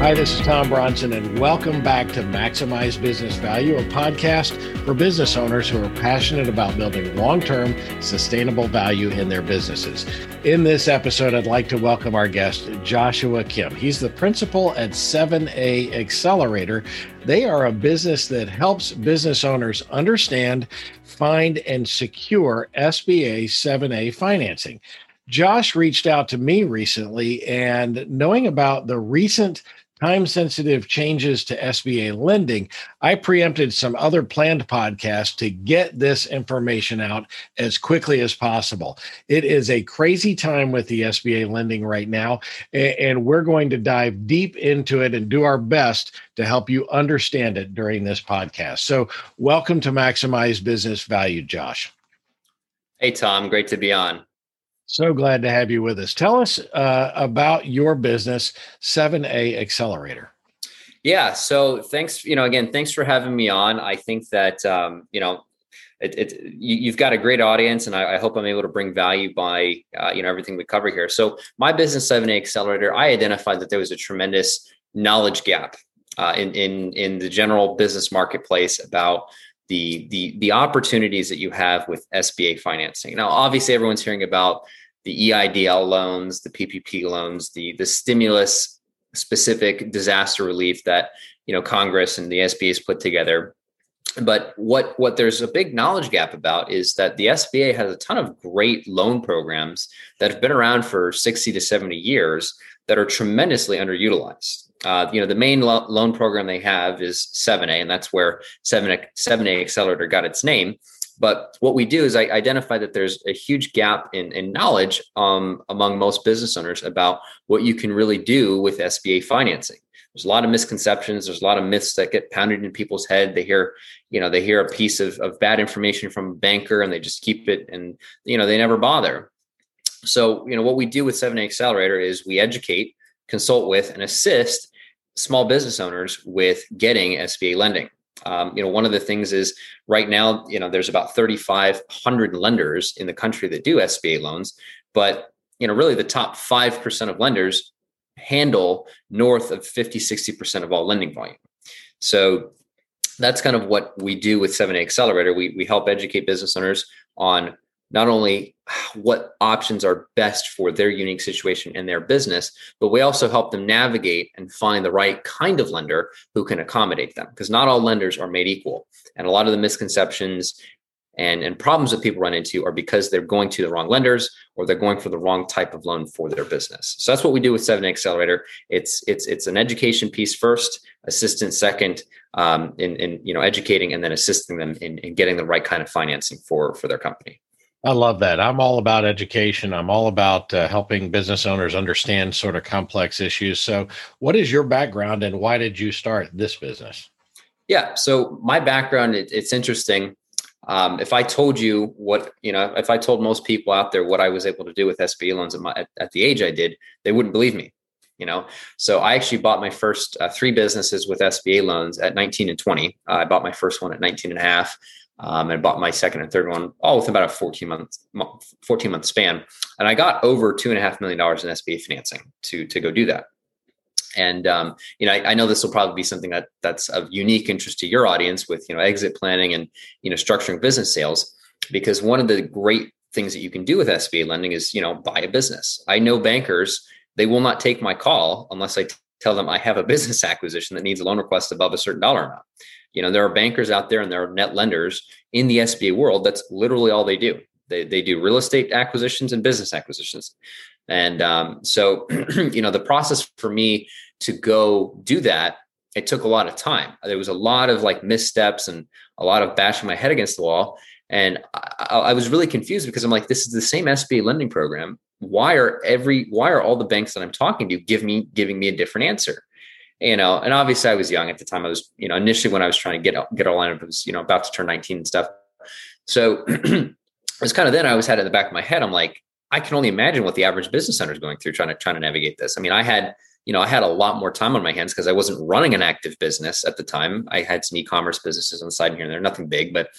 Hi, this is Tom Bronson, and welcome back to Maximize Business Value, a podcast for business owners who are passionate about building long term sustainable value in their businesses. In this episode, I'd like to welcome our guest, Joshua Kim. He's the principal at 7A Accelerator. They are a business that helps business owners understand, find, and secure SBA 7A financing. Josh reached out to me recently, and knowing about the recent time sensitive changes to SBA lending, I preempted some other planned podcasts to get this information out as quickly as possible. It is a crazy time with the SBA lending right now, and we're going to dive deep into it and do our best to help you understand it during this podcast. So, welcome to Maximize Business Value, Josh. Hey, Tom. Great to be on. So glad to have you with us. Tell us uh, about your business, 7A Accelerator. Yeah. So thanks, you know, again, thanks for having me on. I think that, um, you know, it, it you, have got a great audience and I, I, hope I'm able to bring value by, uh, you know, everything we cover here. So my business 7A Accelerator, I identified that there was a tremendous knowledge gap uh, in, in, in the general business marketplace about the, the, the opportunities that you have with SBA financing. Now, obviously everyone's hearing about the EIDL loans, the PPP loans, the the stimulus specific disaster relief that you know Congress and the SBA has put together. But what what there's a big knowledge gap about is that the SBA has a ton of great loan programs that have been around for 60 to 70 years that are tremendously underutilized. Uh, you know, the main lo- loan program they have is 7A, and that's where 7A, 7A Accelerator got its name. But what we do is I identify that there's a huge gap in, in knowledge um, among most business owners about what you can really do with SBA financing. There's a lot of misconceptions. There's a lot of myths that get pounded in people's head. They hear, you know, they hear a piece of, of bad information from a banker and they just keep it and, you know, they never bother. So, you know, what we do with 7A Accelerator is we educate, consult with, and assist small business owners with getting SBA lending. Um, you know, one of the things is right now, you know, there's about 3,500 lenders in the country that do SBA loans, but you know, really the top 5% of lenders handle north of 50, 60% of all lending volume. So that's kind of what we do with 7A Accelerator. We, we help educate business owners on not only what options are best for their unique situation and their business, but we also help them navigate and find the right kind of lender who can accommodate them because not all lenders are made equal. And a lot of the misconceptions and, and problems that people run into are because they're going to the wrong lenders or they're going for the wrong type of loan for their business. So that's what we do with 7 Accelerator. It's it's it's an education piece first, assistance second, um, in, in you know educating and then assisting them in, in getting the right kind of financing for for their company. I love that. I'm all about education. I'm all about uh, helping business owners understand sort of complex issues. So, what is your background and why did you start this business? Yeah. So, my background, it, it's interesting. Um, if I told you what, you know, if I told most people out there what I was able to do with SBA loans at, my, at, at the age I did, they wouldn't believe me. You know, so I actually bought my first uh, three businesses with SBA loans at 19 and 20. Uh, I bought my first one at 19 and a half um, and bought my second and third one all within about a 14 month 14 month span. And i got over two and a half million dollars in sba financing to to go do that. And um, you know I, I, know this will probably be something that that's of unique interest to your audience with you know exit planning and you know structuring business sales because one of the great things that you can do with sba lending is you know buy a business. I know bankers they will not take my call unless i tell them i have a business acquisition that needs a loan request above a certain dollar amount you know, there are bankers out there and there are net lenders in the SBA world. That's literally all they do. They, they do real estate acquisitions and business acquisitions. And um, so, you know, the process for me to go do that, it took a lot of time. There was a lot of like missteps and a lot of bashing my head against the wall. And I, I was really confused because I'm like, this is the same SBA lending program. Why are every why are all the banks that I'm talking to give me giving me a different answer? you know, and obviously I was young at the time. I was, you know, initially when I was trying to get get a lineup, I was, you know, about to turn 19 and stuff. So it was kind of then I always had in the back of my head. I'm like, I can only imagine what the average business owner is going through trying to trying to navigate this. I mean, I had, you know, I had a lot more time on my hands because I wasn't running an active business at the time. I had some e-commerce businesses on the side here and there, nothing big, but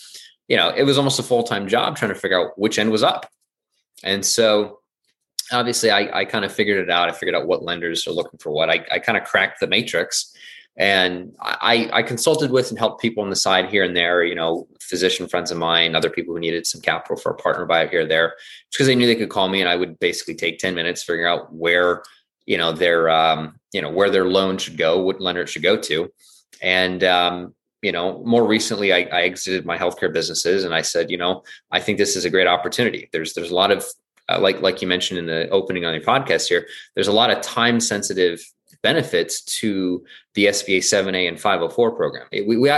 you know, it was almost a full-time job trying to figure out which end was up. And so obviously I, I kind of figured it out. I figured out what lenders are looking for what. I, I kind of cracked the matrix and I, I consulted with and helped people on the side here and there, you know, physician friends of mine, other people who needed some capital for a partner buyout here or there, because they knew they could call me and I would basically take 10 minutes figuring out where, you know, their, um, you know, where their loan should go, what lender it should go to. And, um, you know, more recently, I, I exited my healthcare businesses, and I said, you know, I think this is a great opportunity. There's there's a lot of uh, like like you mentioned in the opening on your podcast here. There's a lot of time sensitive benefits to the SBA 7A and 504 program. We, we, we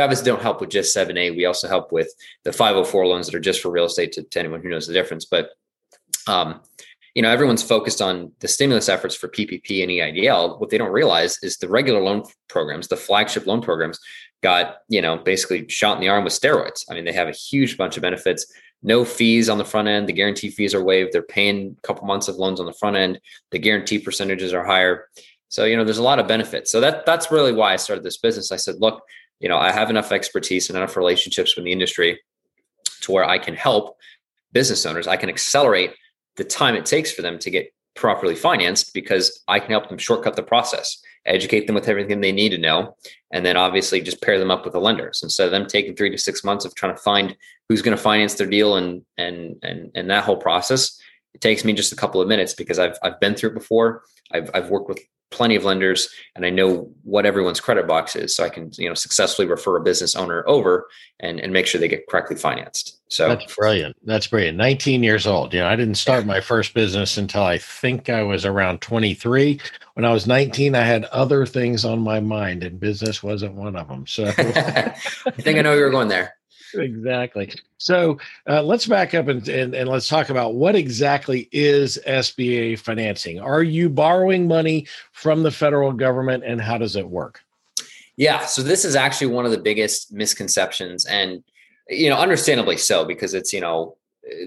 obviously don't help with just 7A. We also help with the 504 loans that are just for real estate to, to anyone who knows the difference. But, um, you know, everyone's focused on the stimulus efforts for PPP and EIDL. What they don't realize is the regular loan programs, the flagship loan programs, got, you know, basically shot in the arm with steroids. I mean, they have a huge bunch of benefits no fees on the front end. The guarantee fees are waived. They're paying a couple months of loans on the front end. The guarantee percentages are higher. So, you know, there's a lot of benefits. So that that's really why I started this business. I said, look, you know, I have enough expertise and enough relationships with the industry to where I can help business owners. I can accelerate the time it takes for them to get properly financed because I can help them shortcut the process, educate them with everything they need to know, and then obviously just pair them up with the lenders instead of them taking three to six months of trying to find who's going to finance their deal and and and and that whole process. It takes me just a couple of minutes because I've I've been through it before. I've I've worked with plenty of lenders and I know what everyone's credit box is. So I can, you know, successfully refer a business owner over and, and make sure they get correctly financed. So that's brilliant. That's brilliant. 19 years old. You know, I didn't start my first business until I think I was around 23. When I was 19, I had other things on my mind and business wasn't one of them. So I think I know you were going there exactly. So uh, let's back up and, and, and let's talk about what exactly is SBA financing. Are you borrowing money from the federal government, and how does it work? Yeah, so this is actually one of the biggest misconceptions, and you know, understandably so, because it's you know,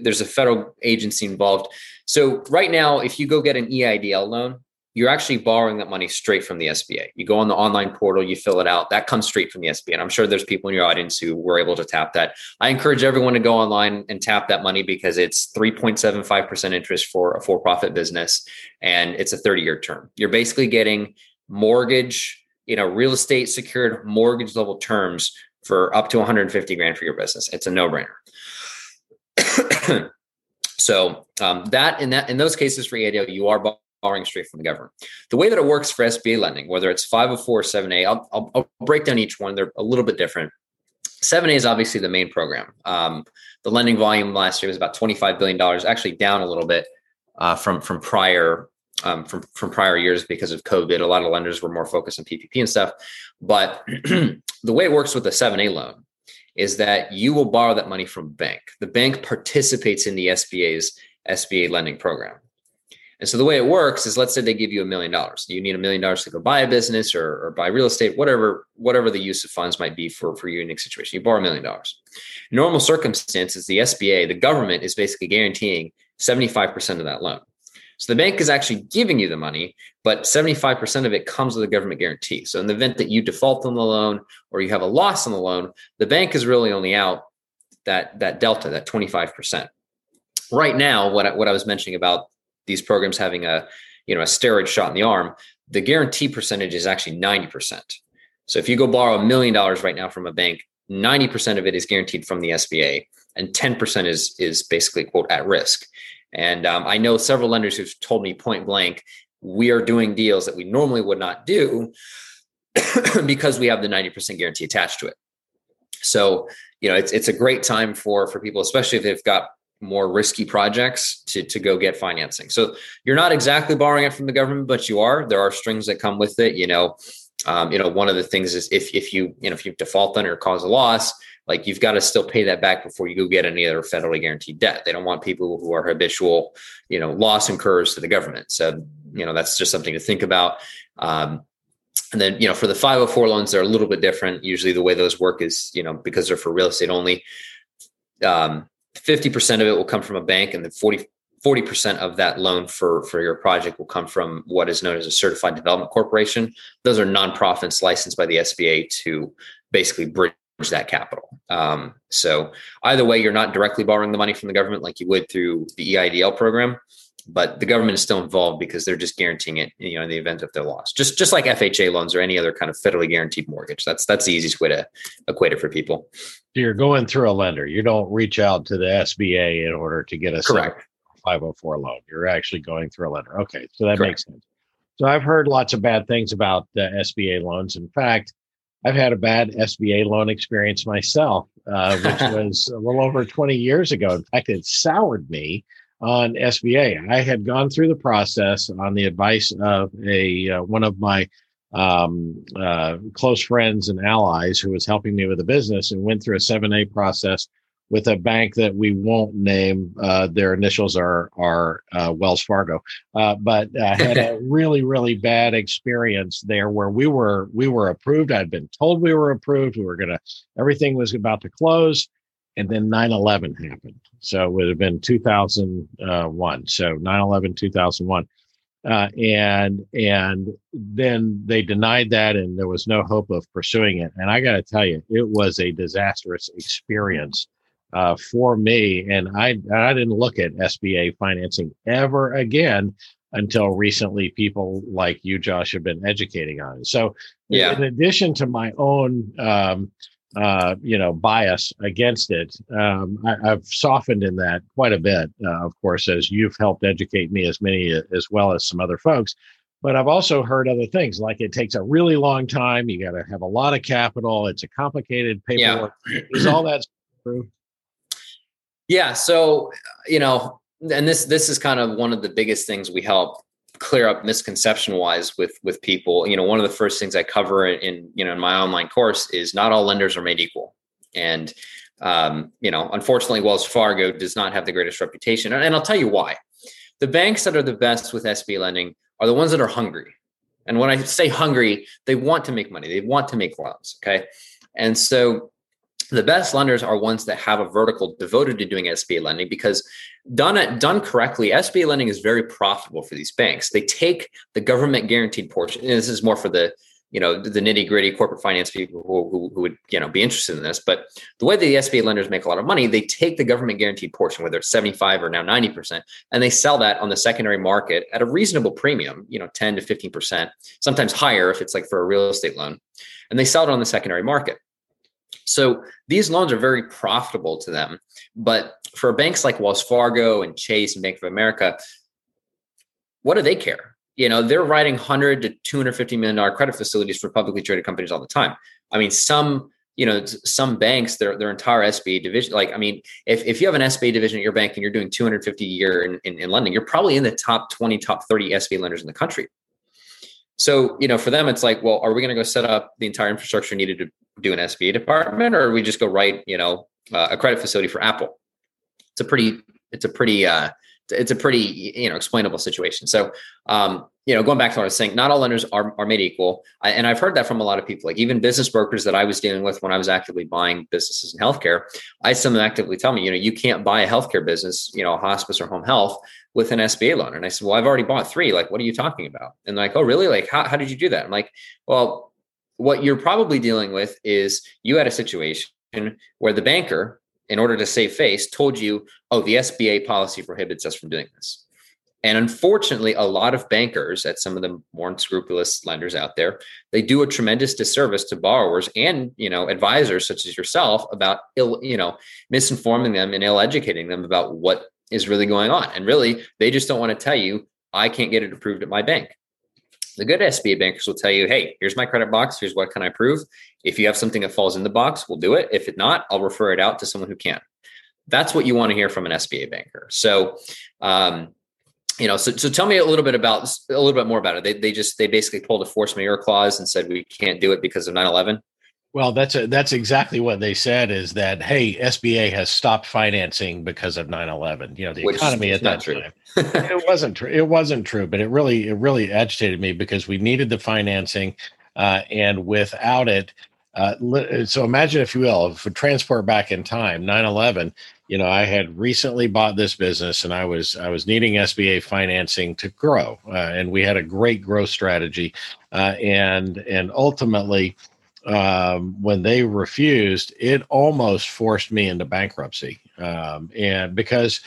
there's a federal agency involved. So right now, if you go get an EIDL loan, you're actually borrowing that money straight from the SBA. You go on the online portal, you fill it out, that comes straight from the SBA. And I'm sure there's people in your audience who were able to tap that. I encourage everyone to go online and tap that money because it's 3.75% interest for a for profit business and it's a 30 year term. You're basically getting mortgage, you know, real estate secured mortgage level terms for up to 150 grand for your business. It's a no brainer. so um, that in that in those cases for EIDL, you are borrowing straight from the government. The way that it works for SBA lending, whether it's 504 or 7A, I'll, I'll, I'll break down each one. They're a little bit different. 7A is obviously the main program. Um, the lending volume last year was about $25 billion, actually down a little bit uh, from, from prior um, from, from prior years because of COVID. A lot of lenders were more focused on PPP and stuff. But the way it works with a 7A loan is that you will borrow that money from bank. The bank participates in the SBA's SBA lending program. And so the way it works is let's say they give you a million dollars. You need a million dollars to go buy a business or, or, buy real estate, whatever, whatever the use of funds might be for, for your unique situation. You borrow a million dollars. Normal circumstances, the SBA, the government is basically guaranteeing 75% of that loan. So the bank is actually giving you the money, but 75% of it comes with a government guarantee. So in the event that you default on the loan or you have a loss on the loan, the bank is really only out that, that delta, that 25%. Right now, what I, what I was mentioning about these programs having a you know a steroid shot in the arm, the guarantee percentage is actually 90%. So if you go borrow a million dollars right now from a bank, 90% of it is guaranteed from the SBA and 10% is is basically quote at risk. And um, I know several lenders who've told me point blank, we are doing deals that we normally would not do because we have the 90% guarantee attached to it. So, you know, it's it's a great time for for people, especially if they've got more risky projects to, to go get financing. So you're not exactly borrowing it from the government, but you are. There are strings that come with it. You know, um, you know, one of the things is if if you you know if you default on it or cause a loss, like you've got to still pay that back before you go get any other federally guaranteed debt. They don't want people who are habitual, you know, loss incurs to the government. So you know that's just something to think about. Um, and then, you know, for the 504 loans, they're a little bit different. Usually the way those work is, you know, because they're for real estate only, um, 50% of it will come from a bank and then 40, 40% of that loan for, for your project will come from what is known as a certified development corporation. Those are nonprofits licensed by the SBA to basically bridge that capital. Um, so either way, you're not directly borrowing the money from the government like you would through the EIDL program but the government is still involved because they're just guaranteeing it, you know, in the event of their loss. Just just like FHA loans or any other kind of federally guaranteed mortgage. That's that's the easiest way to equate it for people. You're going through a lender. You don't reach out to the SBA in order to get a correct 504 loan. You're actually going through a lender. Okay, so that correct. makes sense. So I've heard lots of bad things about the SBA loans. In fact, I've had a bad SBA loan experience myself, uh, which was a little over 20 years ago. In fact, it soured me on SBA. I had gone through the process on the advice of a uh, one of my um, uh, close friends and allies who was helping me with the business and went through a 7A process with a bank that we won't name. Uh, their initials are are uh, Wells Fargo, uh, but had a really really bad experience there where we were we were approved. I'd been told we were approved. We were gonna everything was about to close and then 9-11 happened. So it would have been 2001 so 9-11 2001 uh, and and then they denied that and there was no hope of pursuing it. And i got to tell you it was a disastrous experience uh, for me. And i i didn't look at sba financing ever again until recently people like you josh have been educating on it. So yeah. in addition to my own um, uh, you know, bias against it. Um, I, have softened in that quite a bit, uh, of course, as you've helped educate me as many as well as some other folks. But I've also heard other things like it takes a really long time. You got to have a lot of capital. It's a complicated paperwork. Yeah. Is all that true? Yeah. So, you know, and this this is kind of one of the biggest things we help clear up misconception wise with with people. You know one of the first things i cover in, in you know in my online course is not all lenders are made equal. And um, you know unfortunately wells fargo does not have the greatest reputation. And, and i'll tell you why. The banks that are the best with sb lending are the ones that are hungry. And when i say hungry they want to make money. They want to make loans okay? And so the best lenders are ones that have a vertical devoted to doing SBA lending because done done correctly, SBA lending is very profitable for these banks. They take the government guaranteed portion. And this is more for the you know the nitty gritty corporate finance people who, who, who, would you know be interested in this. But the way that the SBA lenders make a lot of money, they take the government guaranteed portion, whether it's seventy five or now ninety percent, and they sell that on the secondary market at a reasonable premium, you know, ten to fifteen percent, sometimes higher if it's like for a real estate loan, and they sell it on the secondary market. So these loans are very profitable to them. But for banks like Wells Fargo and Chase and Bank of America, what do they care? You know, they're writing 100 to 250 million dollar credit facilities for publicly traded companies all the time. I mean, some you know some banks their their entire SBA division like I mean if, if you have an SBA division at your bank and you're doing 250 a year in, in, in lending you're probably in the top 20 top 30 SBA lenders in the country so, you know, for them, it's like, well, are we going to go set up the entire infrastructure needed to do an SBA department, or we just go write, you know, uh, a credit facility for Apple? It's a pretty, it's a pretty, uh, it's a pretty, you know, explainable situation. So, um, you know, going back to what I was saying, not all lenders are, are made equal. I, and I've heard that from a lot of people, like even business brokers that I was dealing with when I was actively buying businesses in healthcare. I had some actively tell me, you know, you can't buy a healthcare business, you know, hospice or home health with an SBA loan. And I said, well, I've already bought three. Like, what are you talking about? And like, oh, really? Like, how, how did you do that? I'm like, well, what you're probably dealing with is you had a situation where the banker, in order to save face, told you, oh, the SBA policy prohibits us from doing this. And unfortunately, a lot of bankers at some of the more unscrupulous lenders out there, they do a tremendous disservice to borrowers and you know advisors such as yourself about ill, you know, misinforming them and ill educating them about what is really going on. And really, they just don't want to tell you, I can't get it approved at my bank. The good SBA bankers will tell you, hey, here's my credit box. Here's what can I prove. If you have something that falls in the box, we'll do it. If it not, I'll refer it out to someone who can. That's what you want to hear from an SBA banker. So, um, you know, so, so tell me a little bit about a little bit more about it. They, they just they basically pulled a force majeure clause and said we can't do it because of 9-11. Well, that's a, that's exactly what they said is that hey, SBA has stopped financing because of 9/11. You know, the Which economy at that time. it wasn't true. It wasn't true, but it really it really agitated me because we needed the financing. uh, and without it, uh, so imagine, if you will, if we transport back in time, 9/11. You know, I had recently bought this business, and I was I was needing SBA financing to grow, uh, and we had a great growth strategy, uh, and and ultimately, um, when they refused, it almost forced me into bankruptcy, um, and because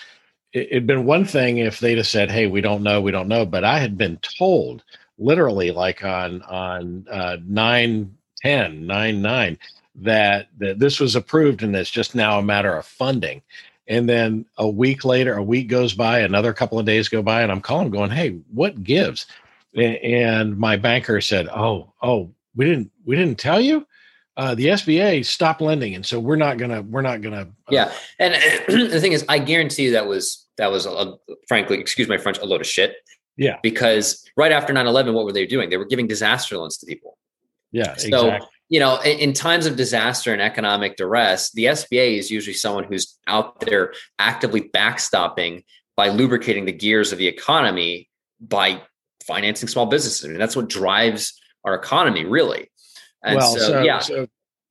it, had been one thing if they'd have said, "Hey, we don't know, we don't know," but I had been told literally like on on uh, nine 10, 9, 9, that, that this was approved and it's just now a matter of funding. And then a week later, a week goes by, another couple of days go by, and I'm calling going, Hey, what gives? And my banker said, Oh, oh, we didn't, we didn't tell you. Uh, the SBA stopped lending, and so we're not gonna, we're not gonna. Uh, yeah, and the thing is, I guarantee you that was that was, a, frankly, excuse my French, a load of shit. Yeah, because right after 9-11, what were they doing? They were giving disaster loans to people. Yeah. So, exactly. You know, in, in, times of disaster and economic duress, the SBA is usually someone who's out there actively backstopping by lubricating the gears of the economy by financing small businesses. I mean, that's what drives our economy, really. And well, so, so yeah. So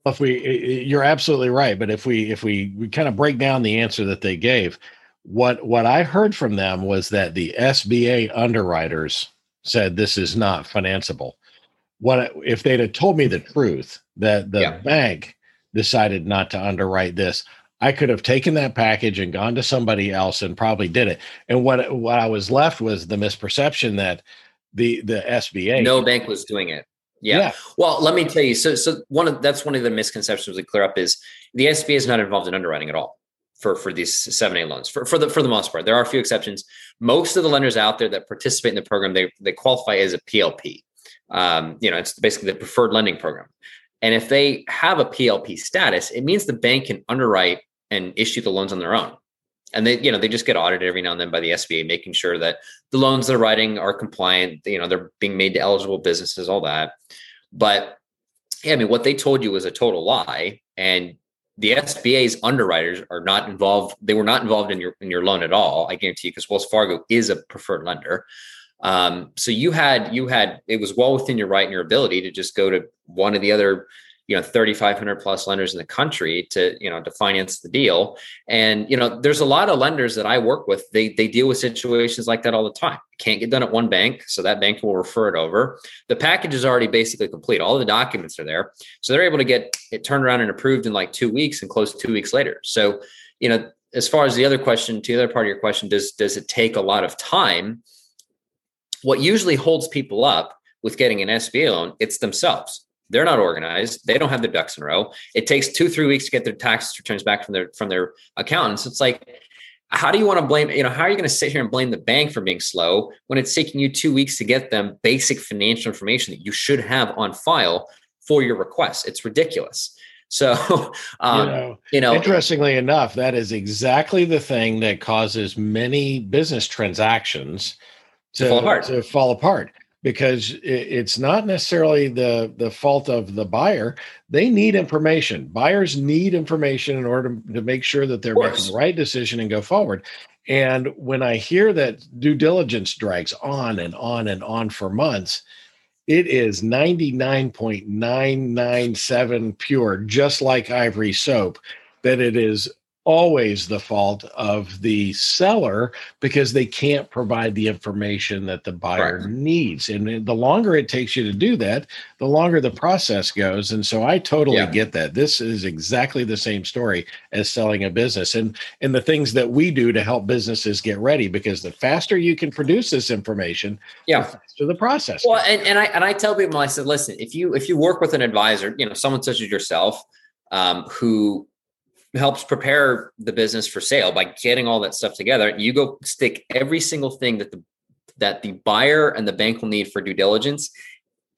if we, you're absolutely right. But if we, if we, we kind of break down the answer that they gave, what what I heard from them was that the SBA underwriters said this is not financeable what if they'd have told me the truth that the yeah. bank decided not to underwrite this i could have taken that package and gone to somebody else and probably did it and what what i was left was the misperception that the the sba no bank was doing it yeah. yeah. Well, let me tell you. So, so one of that's one of the misconceptions we clear up is the SBA is not involved in underwriting at all for for these seven A loans. For for the for the most part, there are a few exceptions. Most of the lenders out there that participate in the program, they they qualify as a PLP. Um, you know, it's basically the preferred lending program. And if they have a PLP status, it means the bank can underwrite and issue the loans on their own. And they, you know, they just get audited every now and then by the SBA, making sure that the loans they're writing are compliant. You know, they're being made to eligible businesses, all that. But yeah, I mean, what they told you was a total lie, and the SBA's underwriters are not involved. They were not involved in your in your loan at all. I guarantee you, because Wells Fargo is a preferred lender. Um, so you had you had it was well within your right and your ability to just go to one of the other you know 3500 plus lenders in the country to you know to finance the deal. And you know there's a lot of lenders that i work with they they deal with situations like that all the time. Can't get done at one bank so that bank will refer it over. The package is already basically complete. All the documents are there. So they're able to get it turned around and approved in like two weeks and closed two weeks later. So you know as far as the other question to the other part of your question does does it take a lot of time what usually holds people up with getting an SBA loan, it's themselves. They're not organized. They don't have their ducks in a row. It takes two, three weeks to get their tax returns back from their from their accountants. It's like, how do you want to blame? You know, how are you going to sit here and blame the bank for being slow when it's taking you two weeks to get them basic financial information that you should have on file for your request? It's ridiculous. So, um, you, know, you know, interestingly enough, that is exactly the thing that causes many business transactions to, to fall apart. To fall apart because it's not necessarily the the fault of the buyer. They need information. Buyers need information in order to make sure that they're making the right decision and go forward. And when i hear that due diligence drags on and on and on for months it is 99.997 pure just like ivory soap that it is always the fault of the seller because they can't provide the information that the buyer right. needs. And the longer it takes you to do that, the longer the process goes. And so I totally yeah. get that. This is exactly the same story as selling a business and and the things that we do to help businesses get ready because the faster you can produce this information, yeah. the faster the process. Well, and, and I and I tell people I said, listen, if you if you work with an advisor, you know, someone such as yourself, um, who helps prepare the business for sale by getting all that stuff together. You go stick every single thing that the that the buyer and the bank will need for due diligence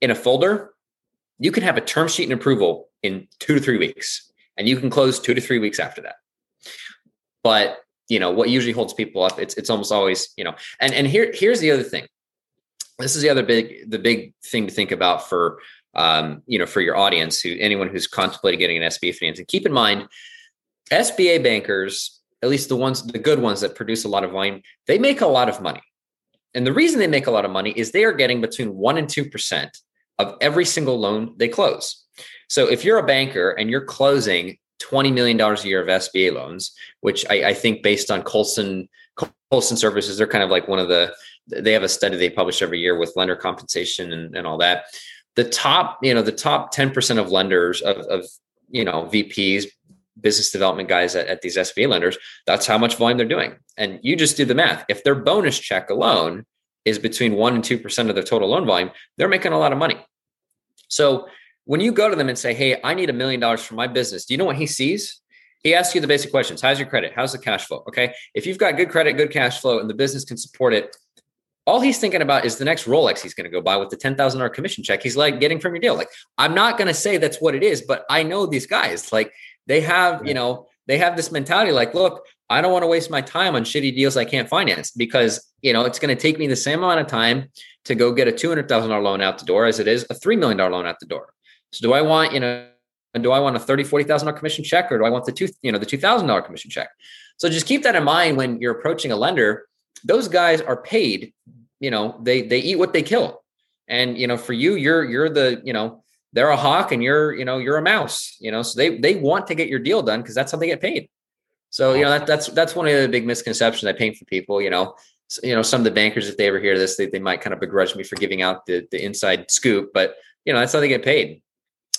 in a folder. You can have a term sheet and approval in two to three weeks, and you can close two to three weeks after that. But you know what usually holds people up. It's it's almost always you know. And and here here's the other thing. This is the other big the big thing to think about for um, you know for your audience who anyone who's contemplating getting an SBA financing. Keep in mind SBA bankers, at least the ones, the good ones that produce a lot of volume, they make a lot of money. And the reason they make a lot of money is they are getting between one and 2% of every single loan they close. So if you're a banker and you're closing $20 million a year of SBA loans, which I, I think based on Colson, Colson services, they're kind of like one of the, they have a study they publish every year with lender compensation and, and all that. The top, you know, the top 10% of lenders of, of you know, VPs, business development guys at, at these SBA lenders, that's how much volume they're doing. And you just do the math. If their bonus check alone is between one and 2% of their total loan volume, they're making a lot of money. So when you go to them and say, Hey, I need a million dollars for my business, do you know what he sees? He asks you the basic questions. How's your credit? How's the cash flow? Okay. If you've got good credit, good cash flow, and the business can support it, all he's thinking about is the next Rolex he's going to go buy with the $10,000 commission check he's like getting from your deal. Like, I'm not going to say that's what it is, but I know these guys. Like, they have, yeah. you know, they have this mentality like, look, I don't want to waste my time on shitty deals I can't finance because, you know, it's going to take me the same amount of time to go get a $200,000 loan out the door as it is a $3 million loan out the door. So do I want, you know, do I want a $30, $40,000 commission check or do I want the two, you know, the $2,000 commission check? So just keep that in mind when you're approaching a lender. Those guys are paid, you know, they, they eat what they kill. And, you know, for you, you're, you're the, you know, they're a hawk and you're you know you're a mouse you know so they they want to get your deal done because that's how they get paid. So you know that, that's that's one of the big misconceptions i paint for people you know so, you know some of the bankers if they ever hear this they, they might kind of begrudge me for giving out the the inside scoop but you know that's how they get paid.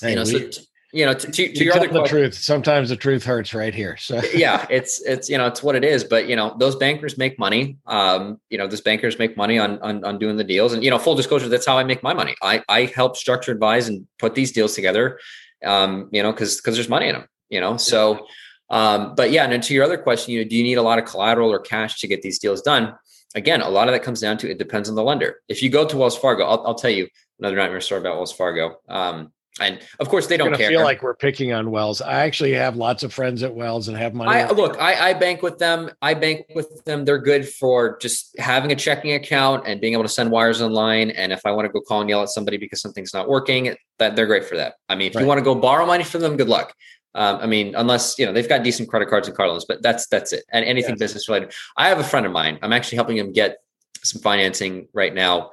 Hey, you know we, so you know, to, to, to your other the question, truth. Sometimes the truth hurts right here. So yeah, it's it's you know it's what it is. But you know those bankers make money. Um, you know those bankers make money on, on on doing the deals. And you know full disclosure, that's how I make my money. I I help structure, advise, and put these deals together. Um, you know because because there's money in them. You know so. Um, but yeah, and to your other question, you know, do you need a lot of collateral or cash to get these deals done? Again, a lot of that comes down to it depends on the lender. If you go to Wells Fargo, I'll, I'll tell you another nightmare story about Wells Fargo. Um, and of course they don't care. I feel like we're picking on Wells. I actually have lots of friends at Wells and have money. I, look, I, I bank with them. I bank with them. They're good for just having a checking account and being able to send wires online. And if I want to go call and yell at somebody because something's not working, that they're great for that. I mean, if right. you want to go borrow money from them, good luck. Um, I mean, unless you know they've got decent credit cards and car loans, but that's that's it. And anything yes. business related. I have a friend of mine. I'm actually helping him get some financing right now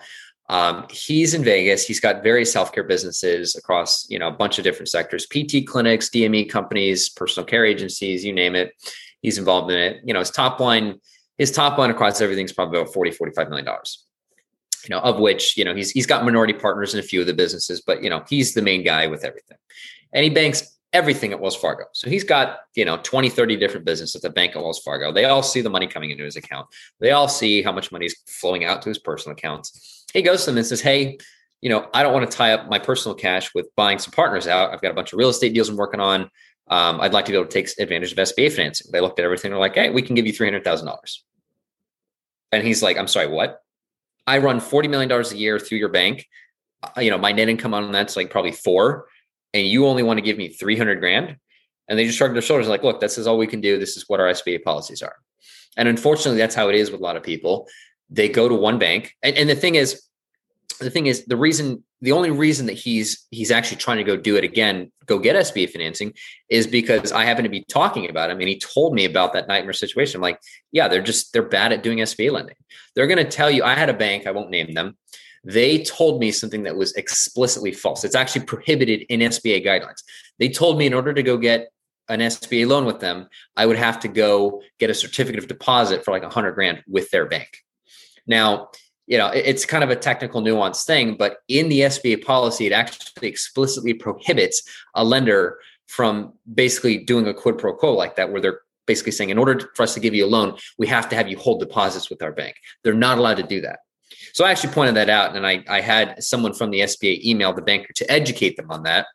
um, he's in Vegas. He's got various healthcare businesses across, you know, a bunch of different sectors, PT clinics, DME companies, personal care agencies, you name it. He's involved in it. You know, his top line, his top line across everything is probably about 40, 45 million dollars. You know, of which, you know, he's he's got minority partners in a few of the businesses, but you know, he's the main guy with everything. And he banks everything at Wells Fargo. So he's got, you know, 20, 30 different businesses at the bank at Wells Fargo. They all see the money coming into his account. They all see how much money is flowing out to his personal accounts. He goes to them and says, Hey, you know, I don't want to tie up my personal cash with buying some partners out. I've got a bunch of real estate deals I'm working on. Um, I'd like to be able to take advantage of SBA financing. They looked at everything. They're like, Hey, we can give you $300,000. And he's like, I'm sorry, what? I run $40 million a year through your bank. Uh, you know, my net income on that's like probably four and you only want to give me 300 grand and they just shrugged their shoulders like look this is all we can do this is what our sba policies are and unfortunately that's how it is with a lot of people they go to one bank and, and the thing is the thing is the reason the only reason that he's he's actually trying to go do it again go get sba financing is because i happen to be talking about him and he told me about that nightmare situation I'm like yeah they're just they're bad at doing sba lending they're going to tell you i had a bank i won't name them they told me something that was explicitly false. It's actually prohibited in SBA guidelines. They told me in order to go get an SBA loan with them, I would have to go get a certificate of deposit for like a hundred grand with their bank. Now, you know, it's kind of a technical nuance thing, but in the SBA policy, it actually explicitly prohibits a lender from basically doing a quid pro quo like that, where they're basically saying, in order for us to give you a loan, we have to have you hold deposits with our bank. They're not allowed to do that. So I actually pointed that out, and I, I had someone from the SBA email the banker to educate them on that.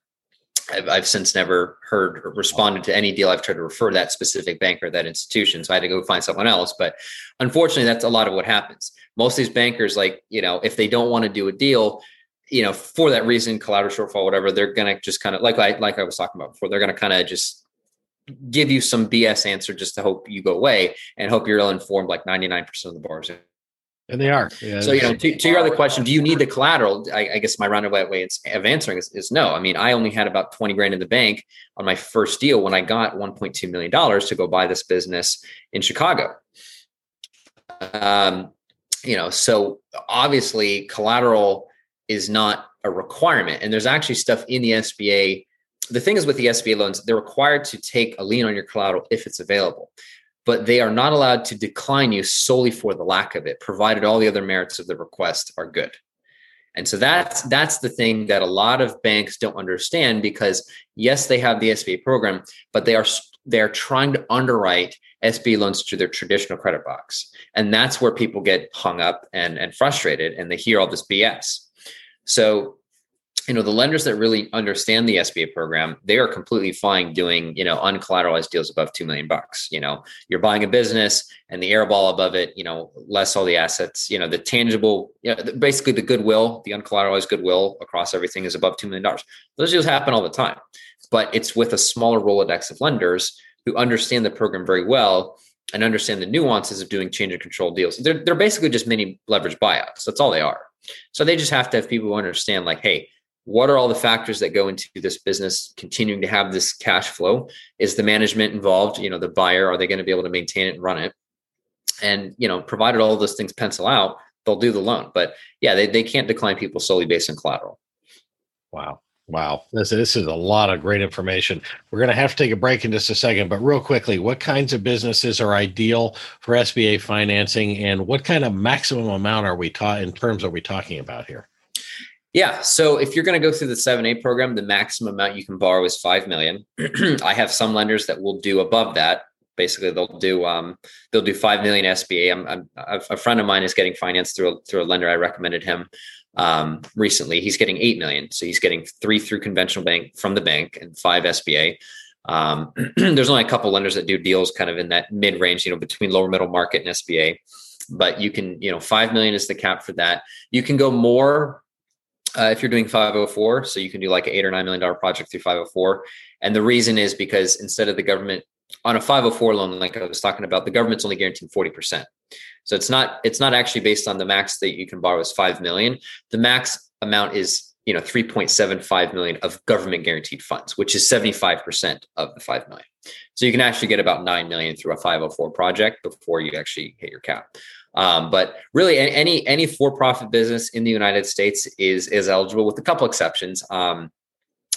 I've, I've since never heard or responded to any deal I've tried to refer that specific banker, that institution. So I had to go find someone else. But unfortunately, that's a lot of what happens. Most of these bankers, like, you know, if they don't want to do a deal, you know, for that reason, collateral shortfall, whatever, they're gonna just kind of like I like I was talking about before, they're gonna kind of just give you some BS answer just to hope you go away and hope you're ill informed like 99% of the bars and they are. Yeah, so, you know, to, to, your other question, do you need the collateral? I, I guess my roundabout way of answering is, is, no. I mean, I only had about 20 grand in the bank on my first deal when I got $1.2 million to go buy this business in Chicago. Um, you know, so obviously collateral is not a requirement. And there's actually stuff in the SBA. The thing is with the SBA loans, they're required to take a lien on your collateral if it's available, but they are not allowed to decline you solely for the lack of it, provided all the other merits of the request are good. And so that's that's the thing that a lot of banks don't understand because yes, they have the SBA program, but they are they're trying to underwrite SBA loans to their traditional credit box. And that's where people get hung up and, and frustrated and they hear all this BS. So, you know, the lenders that really understand the SBA program, they are completely fine doing, you know, uncollateralized deals above 2 million bucks. You know, you're buying a business and the airball above it, you know, less all the assets, you know, the tangible, you know, basically the goodwill, the uncollateralized goodwill across everything is above $2 million. Those deals happen all the time, but it's with a smaller Rolodex of lenders who understand the program very well and understand the nuances of doing change of control deals. They're, they're basically just mini leverage buyouts. That's all they are. So they just have to have people who understand, like, hey, what are all the factors that go into this business continuing to have this cash flow? Is the management involved? You know, the buyer, are they going to be able to maintain it and run it? And, you know, provided all those things pencil out, they'll do the loan. But yeah, they, they can't decline people solely based on collateral. Wow. Wow, this this is a lot of great information. We're going to have to take a break in just a second, but real quickly, what kinds of businesses are ideal for SBA financing, and what kind of maximum amount are we taught in terms are we talking about here? Yeah, so if you're going to go through the seven A program, the maximum amount you can borrow is five million. I have some lenders that will do above that. Basically, they'll do um, they'll do five million SBA. I'm, I'm, a friend of mine is getting financed through a, through a lender. I recommended him um, recently. He's getting eight million, so he's getting three through conventional bank from the bank and five SBA. Um, there's only a couple lenders that do deals kind of in that mid range, you know, between lower middle market and SBA. But you can, you know, five million is the cap for that. You can go more uh, if you're doing 504. So you can do like an eight or nine million dollar project through 504. And the reason is because instead of the government on a 504 loan, like I was talking about, the government's only guaranteeing 40%. So it's not it's not actually based on the max that you can borrow is 5 million. The max amount is you know 3.75 million of government guaranteed funds which is 75% of the 5 million so you can actually get about 9 million through a 504 project before you actually hit your cap um, but really any any for-profit business in the united states is is eligible with a couple exceptions. Um,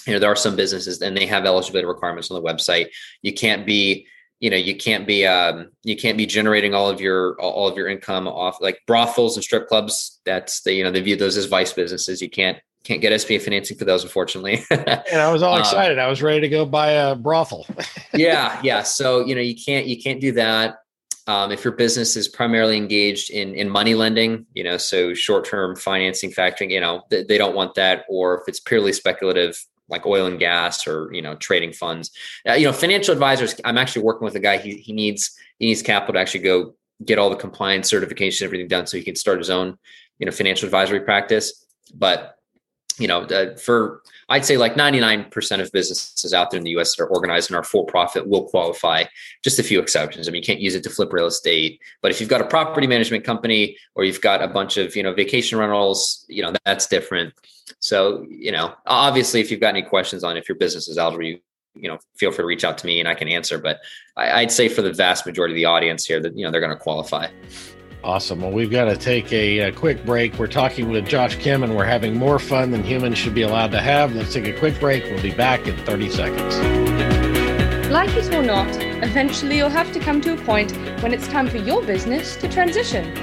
you know there are some businesses and they have eligibility requirements on the website. You can't be you know you can't be um, you can't be generating all of your all of your income off like brothels and strip clubs that's the you know they view those as vice businesses. You can't can't get SBA financing for those unfortunately. And I was all um, excited. Um, I was ready to go buy a brothel. Yeah yeah. So you know you can't you can't do that um, if your business is primarily engaged in in money lending you know so short term financing factoring you know they, they don't want that or if it's purely speculative like oil and gas or you know trading funds. Uh, you know financial advisors i'm actually working with a guy he, he needs he needs capital to actually go get all the compliance certification everything done so he can start his own you know financial advisory practice. But you know uh, for i'd say like 99% of businesses out there in the us that are organized and are for profit will qualify just a few exceptions i mean you can't use it to flip real estate but if you've got a property management company or you've got a bunch of you know vacation rentals you know that's different so, you know, obviously, if you've got any questions on if your business is eligible, you, you know, feel free to reach out to me and I can answer. But I, would say for the vast majority of the audience here that, you know, they're going to qualify. Awesome. Well, we've got to take a, a, quick break. We're talking with Josh Kim and we're having more fun than humans should be allowed to have. Let's take a quick break. We'll be back in 30 seconds. Like it or not, eventually you'll have to come to a point when it's time for your business to transition.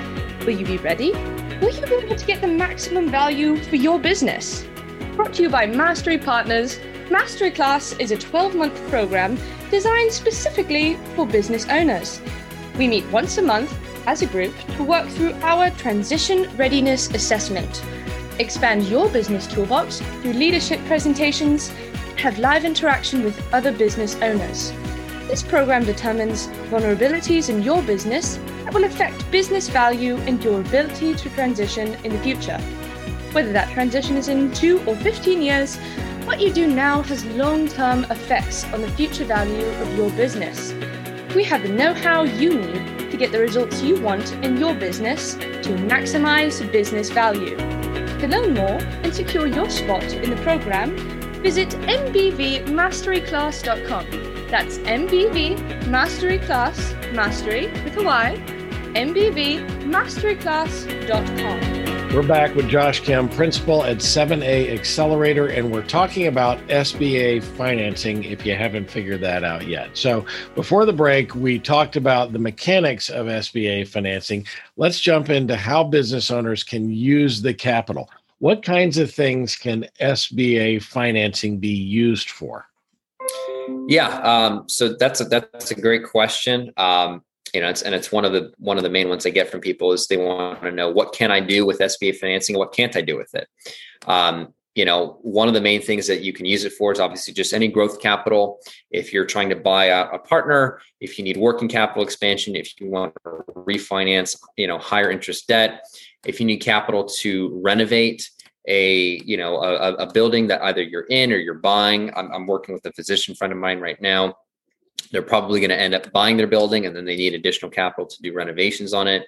Will you be ready? will you be able to get the maximum value for your business? Brought to you by Mastery Partners, Mastery Class is a 12 month program designed specifically for business owners. We meet once a month as a group to work through our Transition Readiness Assessment. Expand your business toolbox through leadership presentations, have live interaction with other business owners. This program determines vulnerabilities in your business that will affect business value and your ability to transition in the future. Whether that transition is in 2 or 15 years, what you do now has long term effects on the future value of your business. We have the know how you need to get the results you want in your business to maximize business value. To learn more and secure your spot in the program, visit mbvmasteryclass.com. That's MBV Mastery Mastery with a Y, mbvmasteryclass.com. We're back with Josh Kim, principal at 7A Accelerator, and we're talking about SBA financing if you haven't figured that out yet. So, before the break, we talked about the mechanics of SBA financing. Let's jump into how business owners can use the capital. What kinds of things can SBA financing be used for? Yeah, um, so that's a, that's a great question. Um, you know, it's, and it's one of the one of the main ones I get from people is they want to know what can I do with SBA financing, what can't I do with it. Um, you know, one of the main things that you can use it for is obviously just any growth capital. If you're trying to buy a, a partner, if you need working capital expansion, if you want to refinance, you know, higher interest debt, if you need capital to renovate a you know a, a building that either you're in or you're buying. I'm, I'm working with a physician friend of mine right now they're probably going to end up buying their building and then they need additional capital to do renovations on it.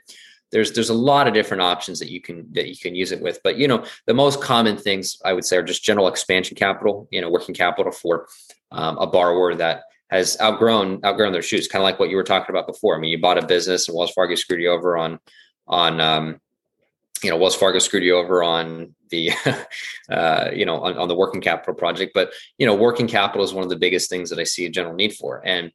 There's there's a lot of different options that you can that you can use it with but you know the most common things i would say are just general expansion capital you know working capital for um, a borrower that has outgrown outgrown their shoes kind of like what you were talking about before. I mean you bought a business and wells fargo screwed you over on on um, you know wells fargo screwed you over on the uh, you know on, on, the working capital project but you know working capital is one of the biggest things that i see a general need for and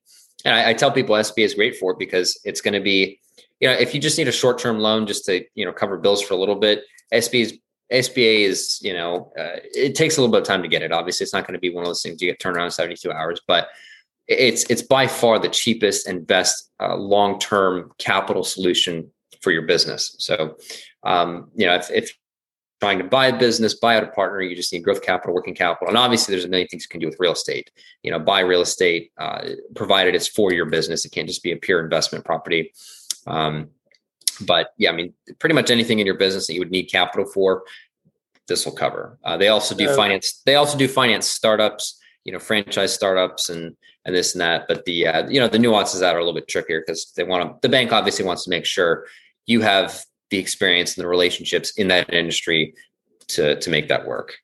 and I, I tell people sba is great for it because it's going to be you know if you just need a short-term loan just to you know cover bills for a little bit sba is SBA is, you know, uh, it takes a little bit of time to get it. Obviously, it's not going to be one of those things you get turned around in 72 hours, but it's it's by far the cheapest and best uh, long-term capital solution for your business. So, um, you know, if, if trying to buy a business, buy out a partner, you just need growth capital, working capital. And obviously there's a million things you can do with real estate, you know, buy real estate, uh, provided it's for your business. It can't just be a pure investment property. Um, but yeah, I mean, pretty much anything in your business that you would need capital for, this will cover. Uh, they also do finance. They also do finance startups, you know, franchise startups and and this and that. But the uh, you know the nuances that are a little bit trickier because they want to. The bank obviously wants to make sure you have the experience and the relationships in that industry to to make that work.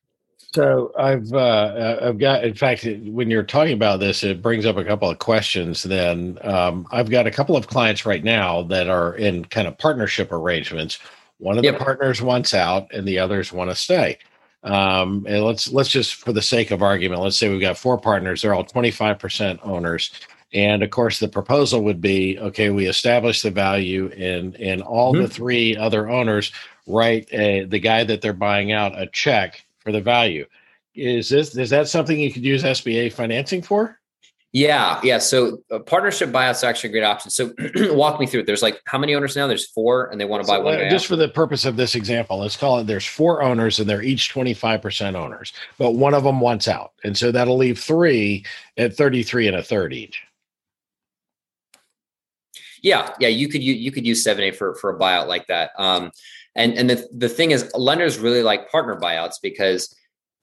So I've uh, I've got in fact when you're talking about this, it brings up a couple of questions. Then um, I've got a couple of clients right now that are in kind of partnership arrangements. One of yep. the partners wants out, and the others want to stay. Um, and let's let's just for the sake of argument, let's say we've got four partners. They're all 25% owners, and of course, the proposal would be okay, we establish the value and, and all mm-hmm. the three other owners write a, the guy that they're buying out a check for the value. Is this is that something you could use SBA financing for? Yeah, yeah. So uh, partnership buyouts are actually a great option. So walk me through it. There's like how many owners now? There's four, and they want to buy so, one. Uh, just for the purpose of this example, let's call it. There's four owners, and they're each 25 percent owners, but one of them wants out, and so that'll leave three at 33 and a third each. Yeah, yeah, you could you, you could use seven A for for a buyout like that. Um, and and the the thing is, lenders really like partner buyouts because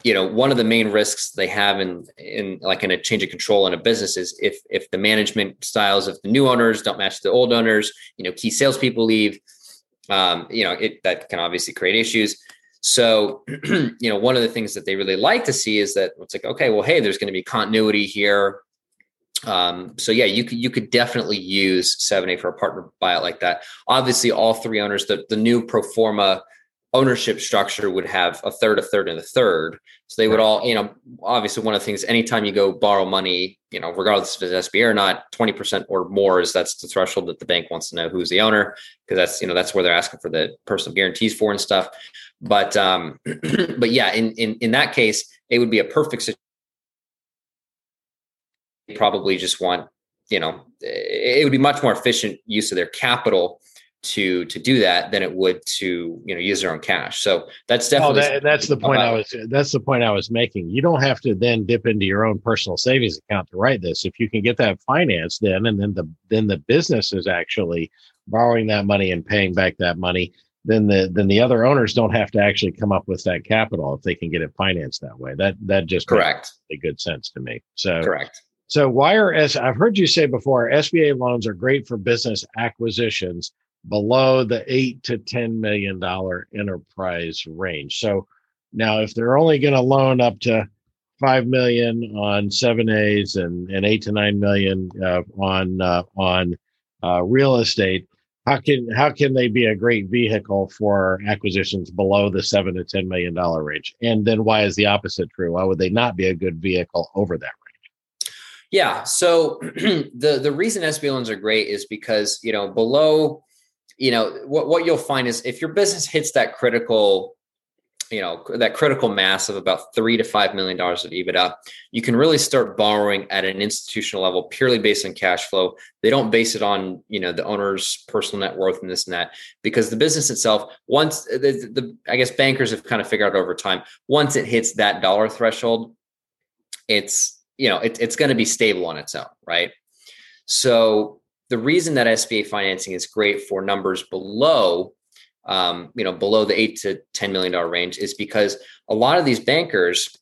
you know one of the main risks they have in in like in a change of control in a business is if if the management styles of the new owners don't match the old owners, you know, key salespeople leave. Um, you know, it that can obviously create issues. So, you know, one of the things that they really like to see is that it's like, okay, well, hey, there's going to be continuity here. Um, so yeah, you could you could definitely use 7A for a partner buyout like that. Obviously, all three owners, the, the new pro forma ownership structure would have a third, a third, and a third. So they would all, you know, obviously one of the things, anytime you go borrow money, you know, regardless if it's SBA or not, 20% or more is that's the threshold that the bank wants to know who's the owner, because that's, you know, that's where they're asking for the personal guarantees for and stuff. But um, but yeah, in in in that case, it would be a perfect situation probably just want you know it would be much more efficient use of their capital to to do that than it would to you know use their own cash. So that's definitely oh, that, that's the point i was that's the point i was making. You don't have to then dip into your own personal savings account to write this. If you can get that financed then and then the then the business is actually borrowing that money and paying back that money then the then the other owners don't have to actually come up with that capital if they can get it financed that way. That that just correct. makes a good sense to me. So correct so why are S I've heard you say before SBA loans are great for business acquisitions below the eight to ten million dollar enterprise range. So now if they're only going to loan up to five million on seven A's and, and eight to nine million uh, on uh, on uh, real estate, how can how can they be a great vehicle for acquisitions below the seven to ten million dollar range? And then why is the opposite true? Why would they not be a good vehicle over that range? Yeah. So the the reason SBA loans are great is because you know below, you know what what you'll find is if your business hits that critical you know that critical mass of about three to five million dollars of EBITDA, you can really start borrowing at an institutional level purely based on cash flow. They don't base it on you know the owner's personal net worth and this and that because the business itself, once uh, the, the I guess bankers have kind of figured out over time, once it hits that dollar threshold, it's you know it, it's going to be stable on its own, right? So the reason that SBA financing is great for numbers below um, you know, below the eight to ten million dollar range is because a lot of these bankers,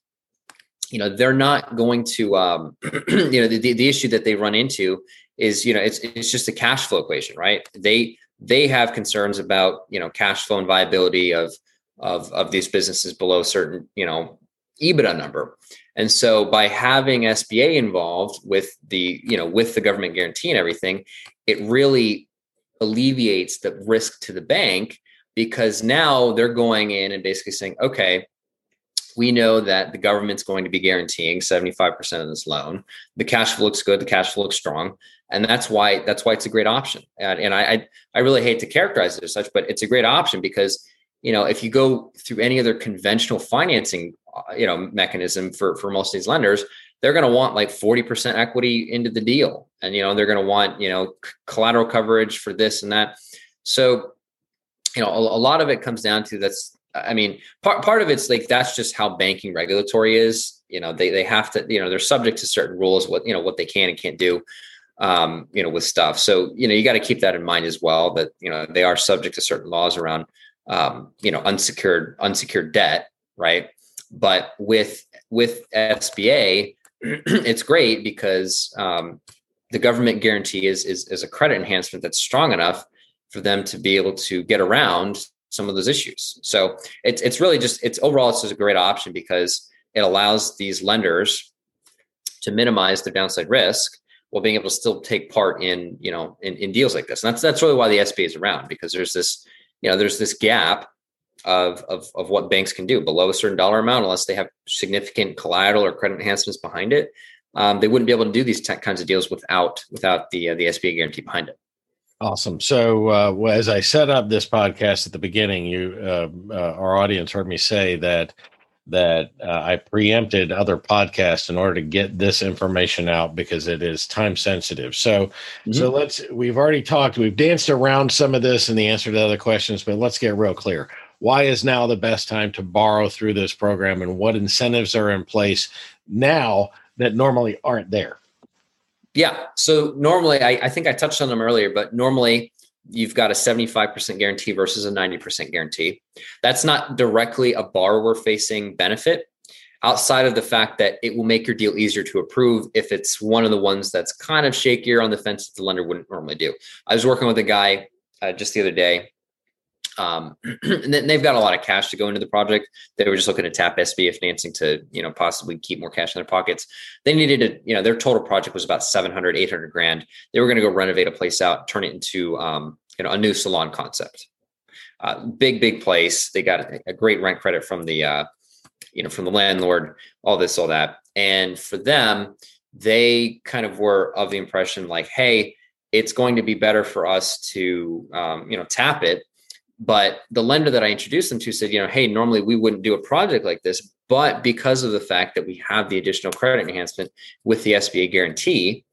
you know, they're not going to, um, you know, the, the issue that they run into is, you know, it's it's just a cash flow equation, right? They they have concerns about, you know, cash flow and viability of of of these businesses below certain, you know, EBITDA number. And so by having SBA involved with the, you know, with the government guarantee and everything, it really alleviates the risk to the bank because now they're going in and basically saying, okay, we know that the government's going to be guaranteeing 75% of this loan. The cash flow looks good, the cash flow looks strong. And that's why that's why it's a great option. And, and I, I really hate to characterize it as such, but it's a great option because you know if you go through any other conventional financing you know mechanism for for most of these lenders they're going to want like 40% equity into the deal and you know they're going to want you know collateral coverage for this and that so you know, a, a lot of it comes down to that's I mean, part part of it's like that's just how banking regulatory is. You know, they they have to, you know, they're subject to certain rules, what you know, what they can and can't do, um, you know, with stuff. So, you know, you got to keep that in mind as well, that, you know, they are subject to certain laws around um, you know, unsecured, unsecured debt, right? But with with SBA, it's great because um, the government guarantee is, is is a credit enhancement that's strong enough for them to be able to get around some of those issues. So it's it's really just it's overall it's just a great option because it allows these lenders to minimize their downside risk while being able to still take part in you know in, in deals like this. And that's that's really why the SBA is around because there's this you know there's this gap of, of of what banks can do below a certain dollar amount unless they have significant collateral or credit enhancements behind it. Um, they wouldn't be able to do these kinds of deals without without the uh, the SBA guarantee behind it. Awesome. So, uh, as I set up this podcast at the beginning, you, uh, uh, our audience heard me say that that uh, I preempted other podcasts in order to get this information out because it is time sensitive. So, mm-hmm. so let's. We've already talked. We've danced around some of this and the answer to other questions, but let's get real clear. Why is now the best time to borrow through this program, and what incentives are in place now that normally aren't there? Yeah. So normally, I, I think I touched on them earlier, but normally you've got a 75% guarantee versus a 90% guarantee. That's not directly a borrower facing benefit outside of the fact that it will make your deal easier to approve if it's one of the ones that's kind of shakier on the fence that the lender wouldn't normally do. I was working with a guy uh, just the other day um, and then they've got a lot of cash to go into the project. They were just looking to tap SBA financing to, you know, possibly keep more cash in their pockets. They needed to, you know, their total project was about 700, 800 grand. They were going to go renovate a place out, turn it into, um, you know, a new salon concept. Uh, big, big place. They got a, a great rent credit from the, uh, you know, from the landlord, all this, all that. And for them, they kind of were of the impression like, hey, it's going to be better for us to, um, you know, tap it but the lender that I introduced them to said, you know, hey, normally we wouldn't do a project like this, but because of the fact that we have the additional credit enhancement with the SBA guarantee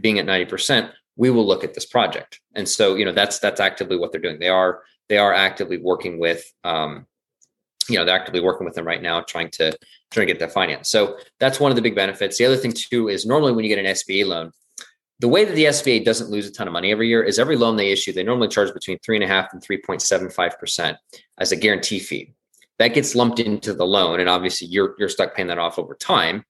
being at 90%, we will look at this project. And so, you know, that's that's actively what they're doing. They are they are actively working with um, you know, they're actively working with them right now, trying to trying to get that finance. So that's one of the big benefits. The other thing too is normally when you get an SBA loan, the way that the SBA doesn't lose a ton of money every year is every loan they issue, they normally charge between three and a half and 3.75% as a guarantee fee. That gets lumped into the loan. And obviously you're, you're stuck paying that off over time.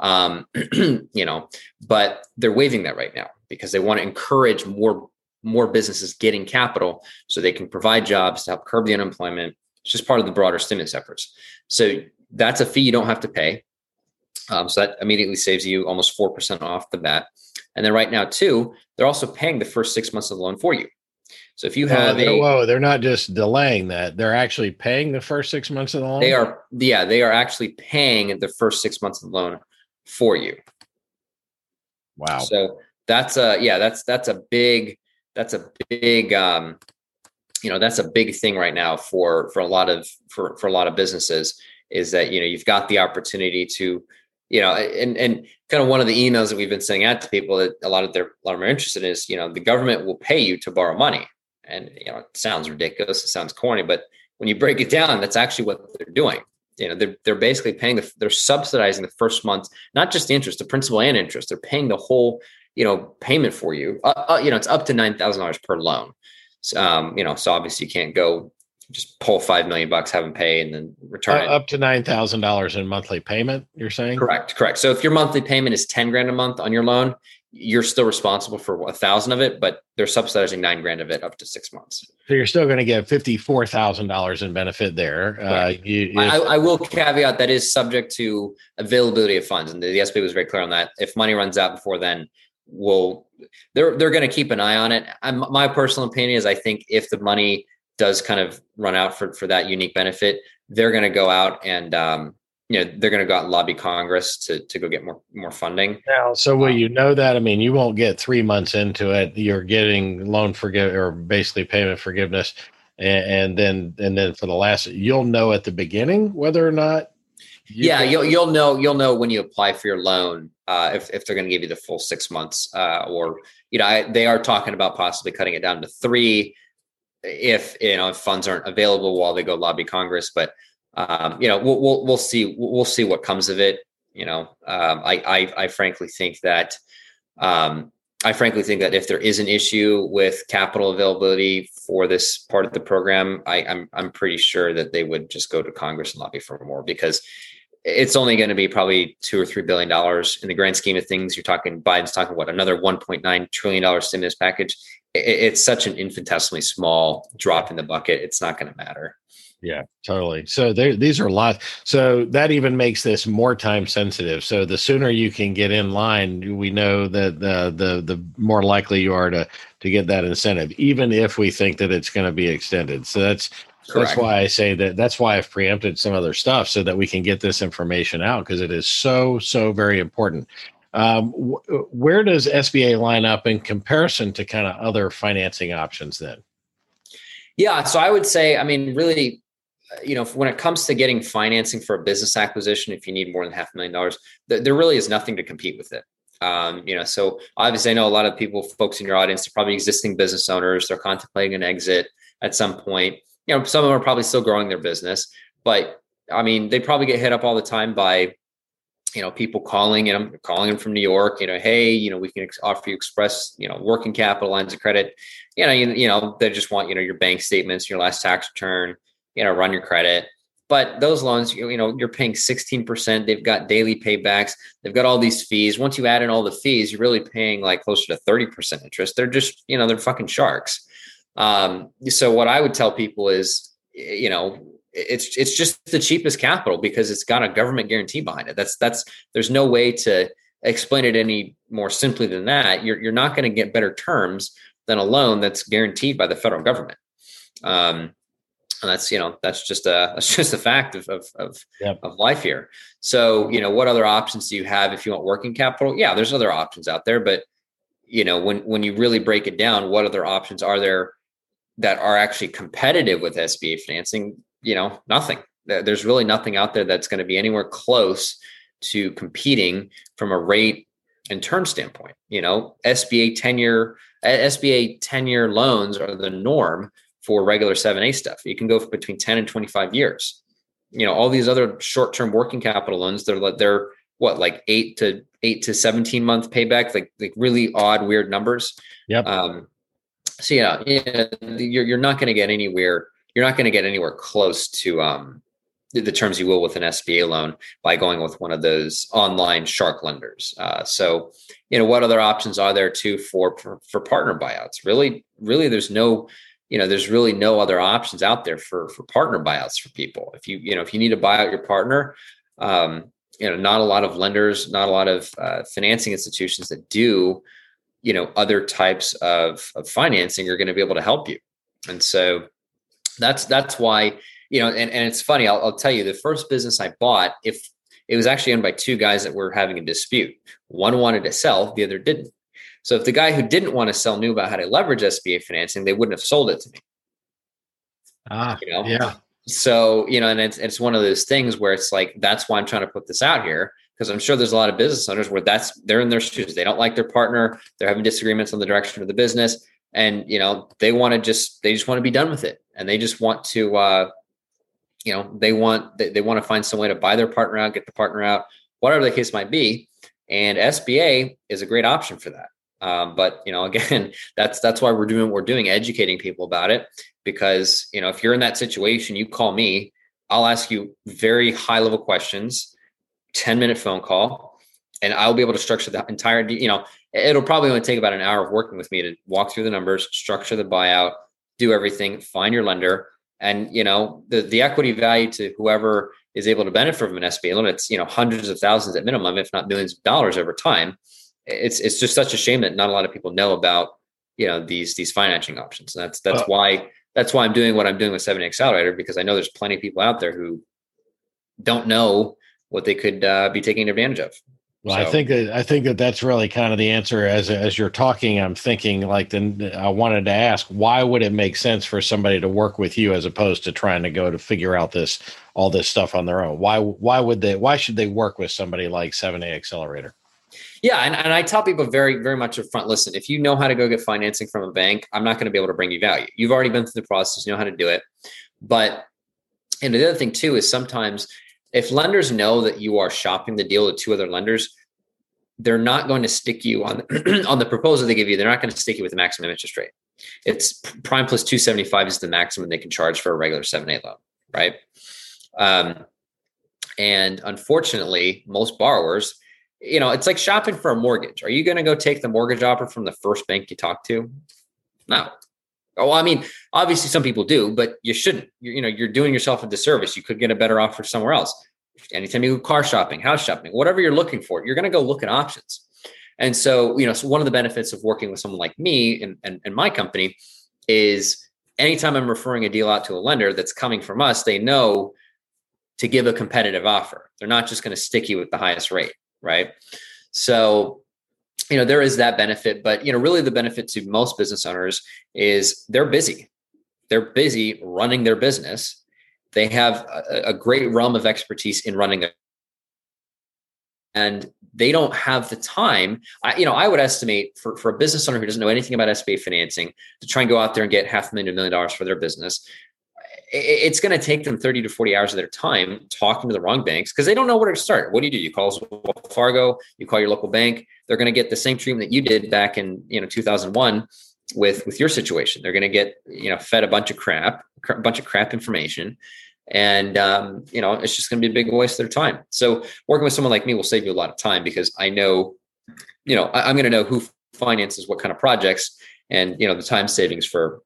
Um, you know, but they're waiving that right now because they want to encourage more, more businesses getting capital so they can provide jobs to help curb the unemployment. It's just part of the broader stimulus efforts. So that's a fee you don't have to pay. Um, so that immediately saves you almost 4% off the bat. And then right now, too, they're also paying the first six months of the loan for you. So if you have they're, a whoa, they're not just delaying that; they're actually paying the first six months of the loan. they are yeah they are actually paying the first six months of the loan for you. Wow. So that's a yeah that's that's a big that's a big um you know that's a big thing right now for for a lot of for for a lot of businesses is that you know you've got the opportunity to you know and and kind of one of the emails that we've been sending out to people that a lot of their a lot of them are interested in is you know the government will pay you to borrow money. And you know it sounds ridiculous it sounds corny but when you break it down that's actually what they're doing. You know they're, they're basically paying the they're subsidizing the first month not just the interest the principal and interest. They're paying the whole you know payment for you. Uh, uh, you know it's up to $9000 per loan. So, um, you know so obviously you can't go just pull five million bucks have them pay and then return Uh, it up to nine thousand dollars in monthly payment. You're saying correct correct so if your monthly payment is 10 grand a month on your loan you're still responsible for a thousand of it but they're subsidizing nine grand of it up to six months So you're still going to get fifty four thousand dollars in benefit there. Uh, you, I, if- I will caveat that is subject to availability of funds, and the, the SBA was very clear on that. If money runs out before then, we'll they're they're going to keep an eye on it. I'm, my personal opinion is I think if the money does kind of run out for for that unique benefit, they're going to go out and um, you know they're going to go out and lobby Congress to to go get more more funding. now, so will Um, you know that? I mean, you won't get three months into it. You're getting loan forgive or basically payment forgiveness, and, and then and then for the last, you'll know at the beginning whether or not. you yeah, get- you'll you'll know you'll know when you apply for your loan uh, if if they're going to give you the full six months uh, or you know I, they are talking about possibly cutting it down to three if you know if funds aren't available while they go lobby Congress. But um, you know we'll, we'll we'll see we'll see what comes of it. You know um, I, I I frankly think that. Um, I frankly think that if there is an issue with capital availability for this part of the program, I, I'm I'm pretty sure that they would just go to Congress and lobby for more because it's only going to be probably two or three billion dollars in the grand scheme of things. You're talking Biden's talking what another 1.9 trillion dollar stimulus package. It, it's such an infinitesimally small drop in the bucket. It's not going to matter. Yeah, totally. So there, these are lots. So that even makes this more time sensitive. So the sooner you can get in line, we know that the the the more likely you are to to get that incentive, even if we think that it's going to be extended. So that's Correct. that's why I say that. That's why I've preempted some other stuff so that we can get this information out because it is so so very important. Um, wh- where does SBA line up in comparison to kind of other financing options? Then, Yeah, so I would say, I mean, really, uh, you know, when it comes to getting financing for a business acquisition, if you need more than half a million dollars, th- there really is nothing to compete with it. Um, you know, so obviously, I know a lot of people, folks in your audience, are probably existing business owners. They're contemplating an exit at some point. You know, some of them are probably still growing their business, but I mean, they probably get hit up all the time by, you know, people calling and I'm calling them from New York. You know, hey, you know, we can ex- offer you express, you know, working capital lines of credit. You know, you, you know, they just want you know your bank statements, your last tax return. You know, run your credit. But those loans, you, know, you're paying 16%. They've got daily paybacks. They've got all these fees. Once you add in all the fees, you're really paying like closer to 30% interest. They're just, you know, they're fucking sharks. Um, so what I would tell people is, you know, it's it's just the cheapest capital because it's got a government guarantee behind it. That's that's there's no way to explain it any more simply than that. You're you're not going to get better terms than a loan that's guaranteed by the federal government. Um, and that's you know that's just a that's just a fact of of of, Yep. of life here. So you know what other options do you have if you want working capital? Yeah, there's other options out there, but you know when when you really break it down, what other options are there that are actually competitive with SBA financing? You know, nothing. There's really nothing out there that's going to be anywhere close to competing from a rate and term standpoint. You know, SBA 10 year SBA 10 year loans are the norm for regular 7A stuff. You can go for between 10 and 25 years. You know, all these other short term working capital loans, they're like they're what like eight to eight to 17 month payback, like like really odd, weird numbers. Yep. Um, so yeah, yeah, you're you're not going to get anywhere. You're not going to get anywhere close to um, the, terms you will with an SBA loan by going with one of those online shark lenders. Uh, so, you know, what other options are there too for, for for partner buyouts? Really, really, there's no, you know, there's really no other options out there for for partner buyouts for people. If you you know if you need to buy out your partner, um, you know, not a lot of lenders, not a lot of uh, financing institutions that do you know other types of, of financing are going to be able to help you And so that's that's why you know, and, and it's funny. I'll, I'll tell you, the first business I bought, if it was actually owned by two guys that were having a dispute, one wanted to sell, the other didn't. So if the guy who didn't want to sell knew about how to leverage SBA financing, they wouldn't have sold it to me. Ah, you know? yeah. So you know, and it's it's one of those things where it's like that's why I'm trying to put this out here because I'm sure there's a lot of business owners where that's they're in their shoes. They don't like their partner. They're having disagreements on the direction of the business, and you know they want to just they just want to be done with it, and they just want to uh, you know they want they, they want to find some way to buy their partner out, get the partner out, whatever the case might be. And SBA is a great option for that. Um, but you know, again, that's that's why we're doing what we're doing, educating people about it. Because you know, if you're in that situation, you call me. I'll ask you very high level questions 10 minute phone call and I'll be able to structure the entire, you know, it'll probably only take about an hour of working with me to walk through the numbers, structure the buyout, do everything, find your lender. And, you know, the, the equity value to whoever is able to benefit from an SBA loan, it's, you know, hundreds of thousands at minimum, if not millions of dollars over time. It's, it's just such a shame that not a lot of people know about, you know, these, these financing options. And that's, that's uh, why, that's why I'm doing what I'm doing with 7 Accelerator, because I know there's plenty of people out there who don't know what they could uh, be taking advantage of. Well, so. I think that I think that that's really kind of the answer. As as you're talking, I'm thinking like then uh, I wanted to ask, why would it make sense for somebody to work with you as opposed to trying to go to figure out this all this stuff on their own? Why why would they? Why should they work with somebody like Seven A Accelerator? Yeah, and, and I tell people very, very much up front, listen, if you know how to go get financing from a bank, I'm not going to be able to bring you value. You've already been through the process, you know how to do it. But and the other thing too is sometimes if lenders know that you are shopping the deal with two other lenders, they're not going to stick you on on the proposal they give you. They're not going to stick you with the maximum interest rate. It's prime plus 275 is the maximum they can charge for a regular 7A loan, right? Um, and unfortunately, most borrowers, you know, it's like shopping for a mortgage. Are you going to go take the mortgage offer from the first bank you talk to? No. Oh, I mean, obviously some people do, but you shouldn't. You're, you know, you're doing yourself a disservice. You could get a better offer somewhere else. Anytime you go car shopping, house shopping, whatever you're looking for, you're going to go look at options. And so, you know, so one of the benefits of working with someone like me and, and, and my company is anytime I'm referring a deal out to a lender that's coming from us, they know to give a competitive offer. They're not just going to stick you with the highest rate, right? So you know there is that benefit but you know really the benefit to most business owners is they're busy. They're busy running their business. They have a, a great realm of expertise in running a and they don't have the time. I, you know i would estimate for, for a business owner who doesn't know anything about sba financing to try and go out there and get half a million million dollars for their business it's going to take them 30 to 40 hours of their time talking to the wrong banks because they don't know where to start. What do you do? You call Fargo, you call your local bank. They're going to get the same treatment that you did back in you know 2001 with with your situation. They're going to get you know fed a bunch of crap, a bunch of crap information, and um, you know it's just going to be a big waste of their time. So working with someone like me will save you a lot of time because I know, you know, I, I'm going to know who finances what kind of projects, and you know the time savings for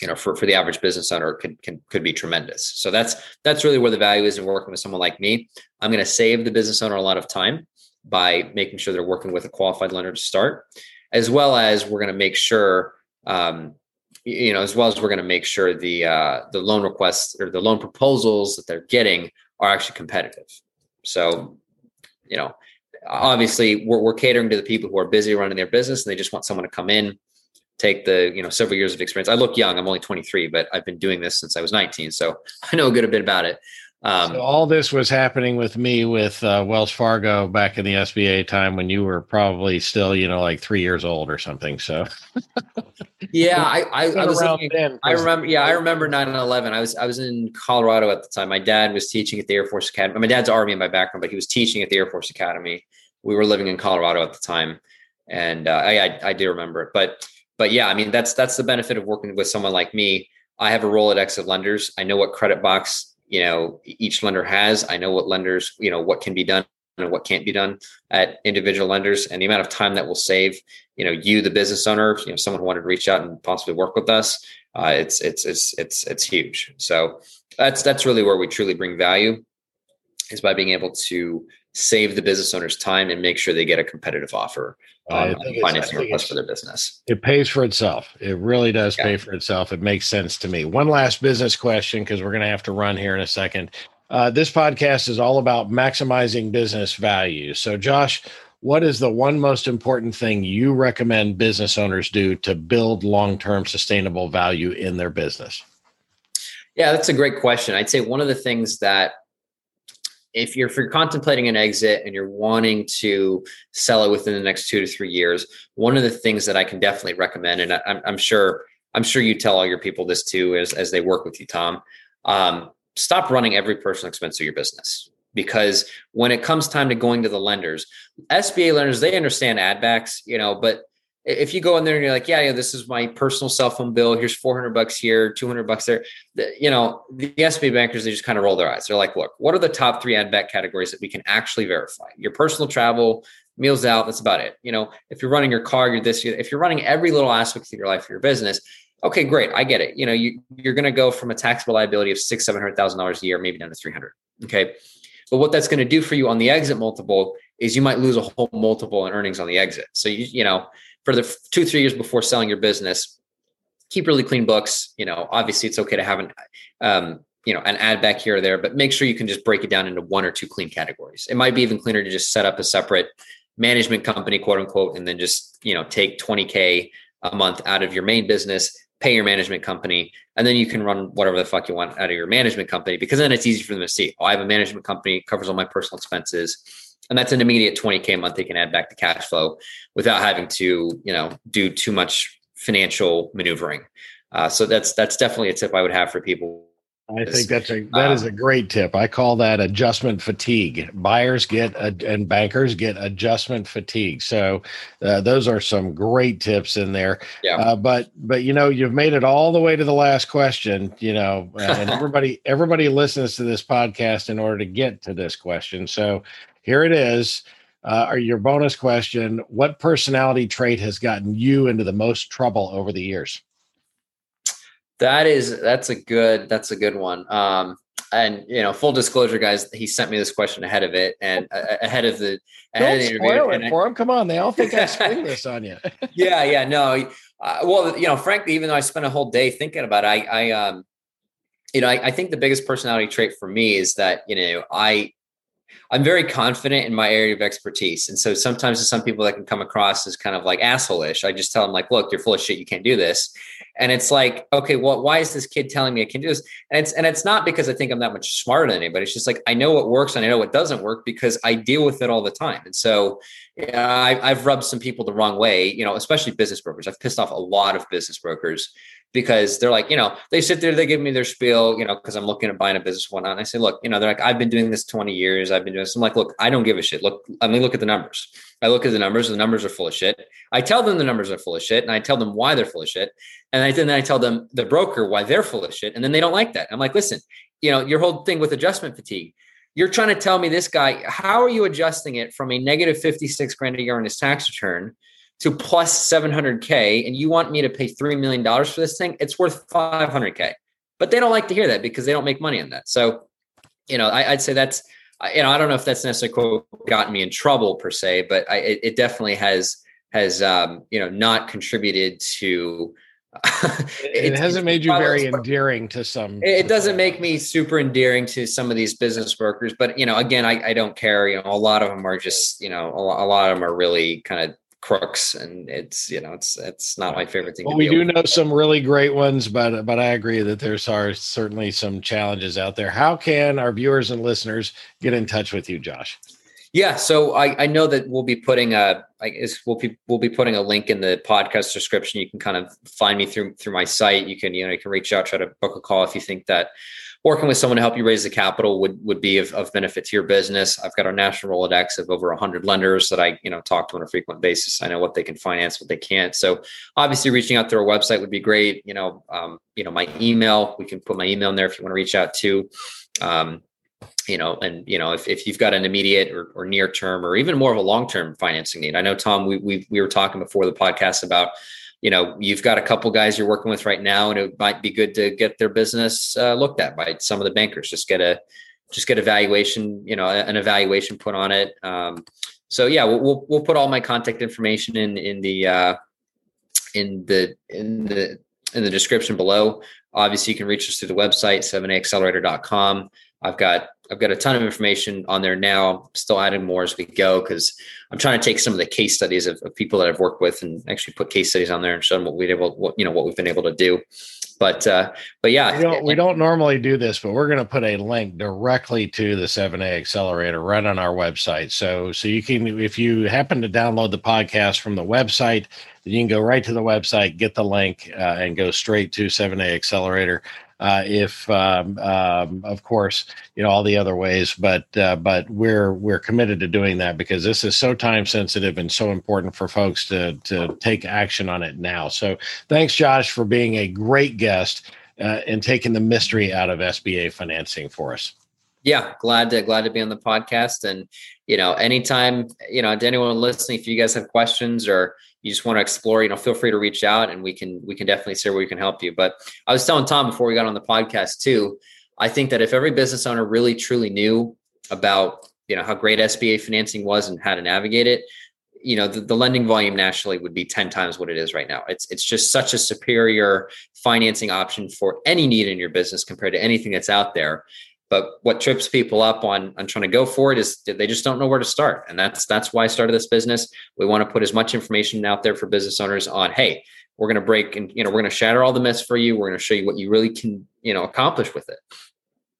you know for, for the average business owner could, can, could be tremendous. So that's that's really where the value is in working with someone like me. I'm going to save the business owner a lot of time by making sure they're working with a qualified lender to start as well as we're going to make sure um, you know as well as we're going to make sure the uh, the loan requests or the loan proposals that they're getting are actually competitive. So you know obviously we're, we're catering to the people who are busy running their business and they just want someone to come in take the you know several years of experience. I look young. I'm only 23, but I've been doing this since I was 19, so I know a good a bit about it. Um, so all this was happening with me with uh, Wells Fargo back in the SBA time when you were probably still, you know, like three years old or something. So, yeah, I I, I was looking, then, I remember. Yeah, I remember 9/11. I was I was in Colorado at the time. My dad was teaching at the Air Force Academy. My dad's Army in my background, but he was teaching at the Air Force Academy. We were living in Colorado at the time, and uh, I, I I do remember it, but but yeah, I mean that's that's the benefit of working with someone like me. I have a Rolodex of lenders. I know what credit box you know each lender has. I know what lenders you know what can be done and what can't be done at individual lenders, and the amount of time that will save. You know, you the business owner, you know, someone who wanted to reach out and possibly work with us. Uh, it's it's it's it's it's huge. So that's that's really where we truly bring value. is by being able to save the business owners time and make sure they get a competitive offer um, financing request for their business. It pays for itself. It really does yeah. pay for itself. It makes sense to me. One last business question because we're going to have to run here in a second. Uh, this podcast is all about maximizing business value. So, Josh, what is the one most important thing you recommend business owners do to build long term sustainable value in their business? Yeah, that's a great question. I'd say one of the things that if you're, if you're contemplating an exit and you're wanting to sell it within the next two to three years, one of the things that I can definitely recommend, and I, am sure I'm sure you tell all your people this too, as as they work with you, Tom. Um, stop running every personal expense of your business because when it comes time to going to the lenders, SBA lenders they understand add backs, you know, but if you go in there and you're like, yeah, yeah, this is my personal cell phone bill. Here's 400 bucks here, 200 bucks there. The, you know, the SBA bankers, they just kind of roll their eyes. They're like, look, what are the top three add back categories that we can actually verify? Your personal travel, meals out, that's about it. You know, if you're running your car, you're this, if you're running every little aspect of your life, or your business, okay, great. I get it. You know, you, you're going to go from a taxable liability of six, $700,000 a year, maybe down to 300. Okay. But what that's going to do for you on the exit multiple is you might lose a whole multiple in earnings on the exit. So you, you know, for the two three years before selling your business keep really clean books. You know obviously it's okay to have an um, you know an add back here or there but make sure you can just break it down into one or two clean categories. It might be even cleaner to just set up a separate management company quote unquote and then just you know take 20k a month out of your main business pay your management company and then you can run whatever the fuck you want out of your management company because then it's easy for them to see oh i have a management company covers all my personal expenses and that's an immediate 20k a month they can add back to cash flow without having to you know do too much financial maneuvering uh, so that's that's definitely a tip i would have for people I think that's a that is a great tip. I call that adjustment fatigue. Buyers get a, and bankers get adjustment fatigue. So uh, those are some great tips in there. Yeah. Uh, but but you know you've made it all the way to the last question. You know, and everybody everybody listens to this podcast in order to get to this question. So here it is. Uh, or your bonus question What personality trait has gotten you into the most trouble over the years? That is, that's a good, that's a good one. Um, and you know, full disclosure, guys, he sent me this question ahead of it and uh, ahead of the ahead Don't of the spoil it for him. Come on, they all think I spring this on you. yeah, yeah, no. Uh, well, you know, frankly, even though I spent a whole day thinking about it, I, I um, you know, I, I think the biggest personality trait for me is that you know I I'm very confident in my area of expertise. And so sometimes to some people that can come across as kind of like asshole-ish, I just tell them like, look, you're full of shit. You can't do this. And it's like, okay, well, why is this kid telling me I can do this? And it's and it's not because I think I'm that much smarter than anybody. It's just like I know what works and I know what doesn't work because I deal with it all the time. And so yeah, I, I've rubbed some people the wrong way, you know, especially business brokers. I've pissed off a lot of business brokers because they're like, you know, they sit there, they give me their spiel, you know, because I'm looking at buying a business one. And I say, look, you know, they're like, I've been doing this 20 years. I've been doing this. I'm like, look, I don't give a shit. Look, I mean, look at the numbers. I look at the numbers. The numbers are full of shit. I tell them the numbers are full of shit, and I tell them why they're full of shit. And I then I tell them the broker why they're full of shit, and then they don't like that. I'm like, listen, you know, your whole thing with adjustment fatigue. You're trying to tell me this guy, how are you adjusting it from a negative 56 grand a year on his tax return to plus 700K and you want me to pay $3 million for this thing, it's worth 500K. But they don't like to hear that because they don't make money on that. So, you know, I, would say that's, you know, I don't know if that's necessarily quote, gotten me in trouble per se, but I, it, it, definitely has, has, um, you know, not contributed to, it, it, hasn't made you very endearing to some. It doesn't make me super endearing to some of these business brokers, but you know, again, I, I don't care. You know, a lot of them are just, you know, a, a lot of them are really kind of crooks and it's you know it's it's not my favorite thing well, we do know some really great ones but but i agree that there's are certainly some challenges out there. How can our viewers and listeners get in touch with you josh? Yeah so i i know that we'll be putting a i guess we'll be we'll be putting a link in the podcast description. You can kind of find me through through my site. You can you know you can reach out try to book a call if you think that working with someone to help you raise the capital would would be of, of benefit to your business. I've got a national Rolodex of over 100 lenders that I you know talk to on a frequent basis. I know what they can finance, what they can't. So obviously, reaching out through our website would be great. You know, um, you know my email. We can put my email in there if you want to reach out to. Um, you know, and you know, if, if you've got an immediate or, or near term or even more of a long term financing need, I know Tom, we we we were talking before the podcast about you know you've got a couple guys you're working with right now and it might be good to get their business uh, looked at by some of the bankers just get a just get evaluation, you know, an evaluation put on it. Um, so yeah, we'll, we'll, we'll put all my contact information in in the uh, in the in the in the description below. Obviously, you can reach us through the website 7aaccelerator.com. I've got I've got a ton of information on there now. Still adding more as we go because I'm trying to take some of the case studies of, of, people that I've worked with and actually put case studies on there and show them what we able what you know what we've been able to do. But uh, but yeah, we don't, we don't normally do this, but we're going to put a link directly to the 7A Accelerator right on our website. So so you can if you happen to download the podcast from the website, you can go right to the website, get the link, uh, and go straight to 7A Accelerator uh, if um, um, of course you know all the other ways but uh, but we're we're committed to doing that because this is so time sensitive and so important for folks to to take action on it now. So thanks josh for being a great guest uh, and taking the mystery out of sba financing for us. Yeah glad to glad to be on the podcast. And you know anytime you know to anyone listening if you guys have questions or you just want to explore, you know, feel free to reach out and we can we can definitely see where we can help you. But I was telling Tom before we got on the podcast too. I think that if every business owner really truly knew about you know how great SBA financing was and how to navigate it, you know the, the, lending volume nationally would be 10 times what it is right now it's it's just such a superior financing option for any need in your business compared to anything that's out there but what trips people up on on trying to go for it is they just don't know where to start, and that's that's why I started this business. We want to put as much information out there for business owners on, hey, we're going to break and you know we're going to shatter all the myths for you. We're going to show you what you really can you know accomplish with it.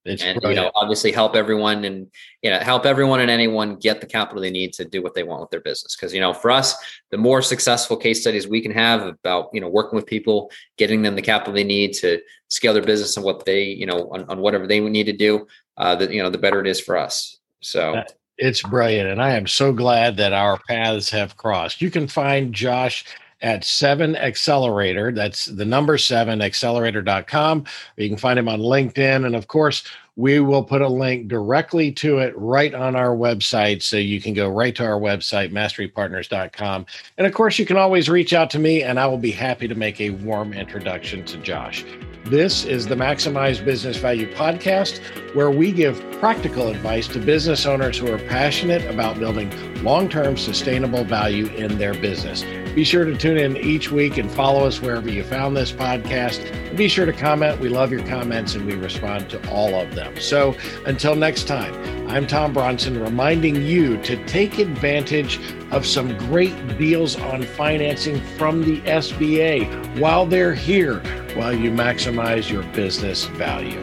It's and brilliant. you know obviously help everyone and you know help everyone and anyone get the capital they need to do what they want with their business. Because you know for us the more successful case studies we can have about you know working with people getting them the capital they need to scale their business and what they you know on, on whatever they need to do uh that you know the better it is for us. So it's brilliant and i am so glad that our paths have crossed. You can find josh at 7 Accelerator. That's the number 7 accelerator.com. You can find him on LinkedIn. And of course, we will put a link directly to it right on our website. So you can go right to our website, masterypartners.com. And of course, you can always reach out to me and I will be happy to make a warm introduction to Josh. This is the Maximize Business Value podcast, where we give practical advice to business owners who are passionate about building long term sustainable value in their business. Be sure to tune in each week and follow us wherever you found this podcast. And be sure to comment. We love your comments and we respond to all of them. So until next time, I'm Tom Bronson reminding you to take advantage of some great deals on financing from the SBA while they're here, while you maximize your business value.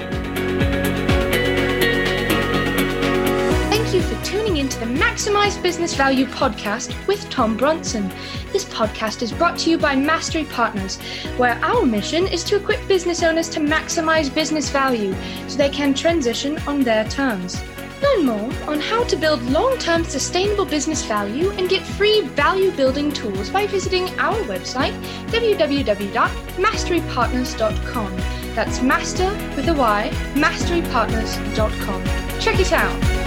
For tuning into the Maximize Business Value podcast with Tom Bronson. This podcast is brought to you by Mastery Partners, where our mission is to equip business owners to maximize business value so they can transition on their terms. Learn more on how to build long term sustainable business value and get free value building tools by visiting our website, www.masterypartners.com. That's master with a Y, masterypartners.com. Check it out.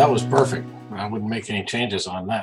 That was perfect. I wouldn't make any changes on that.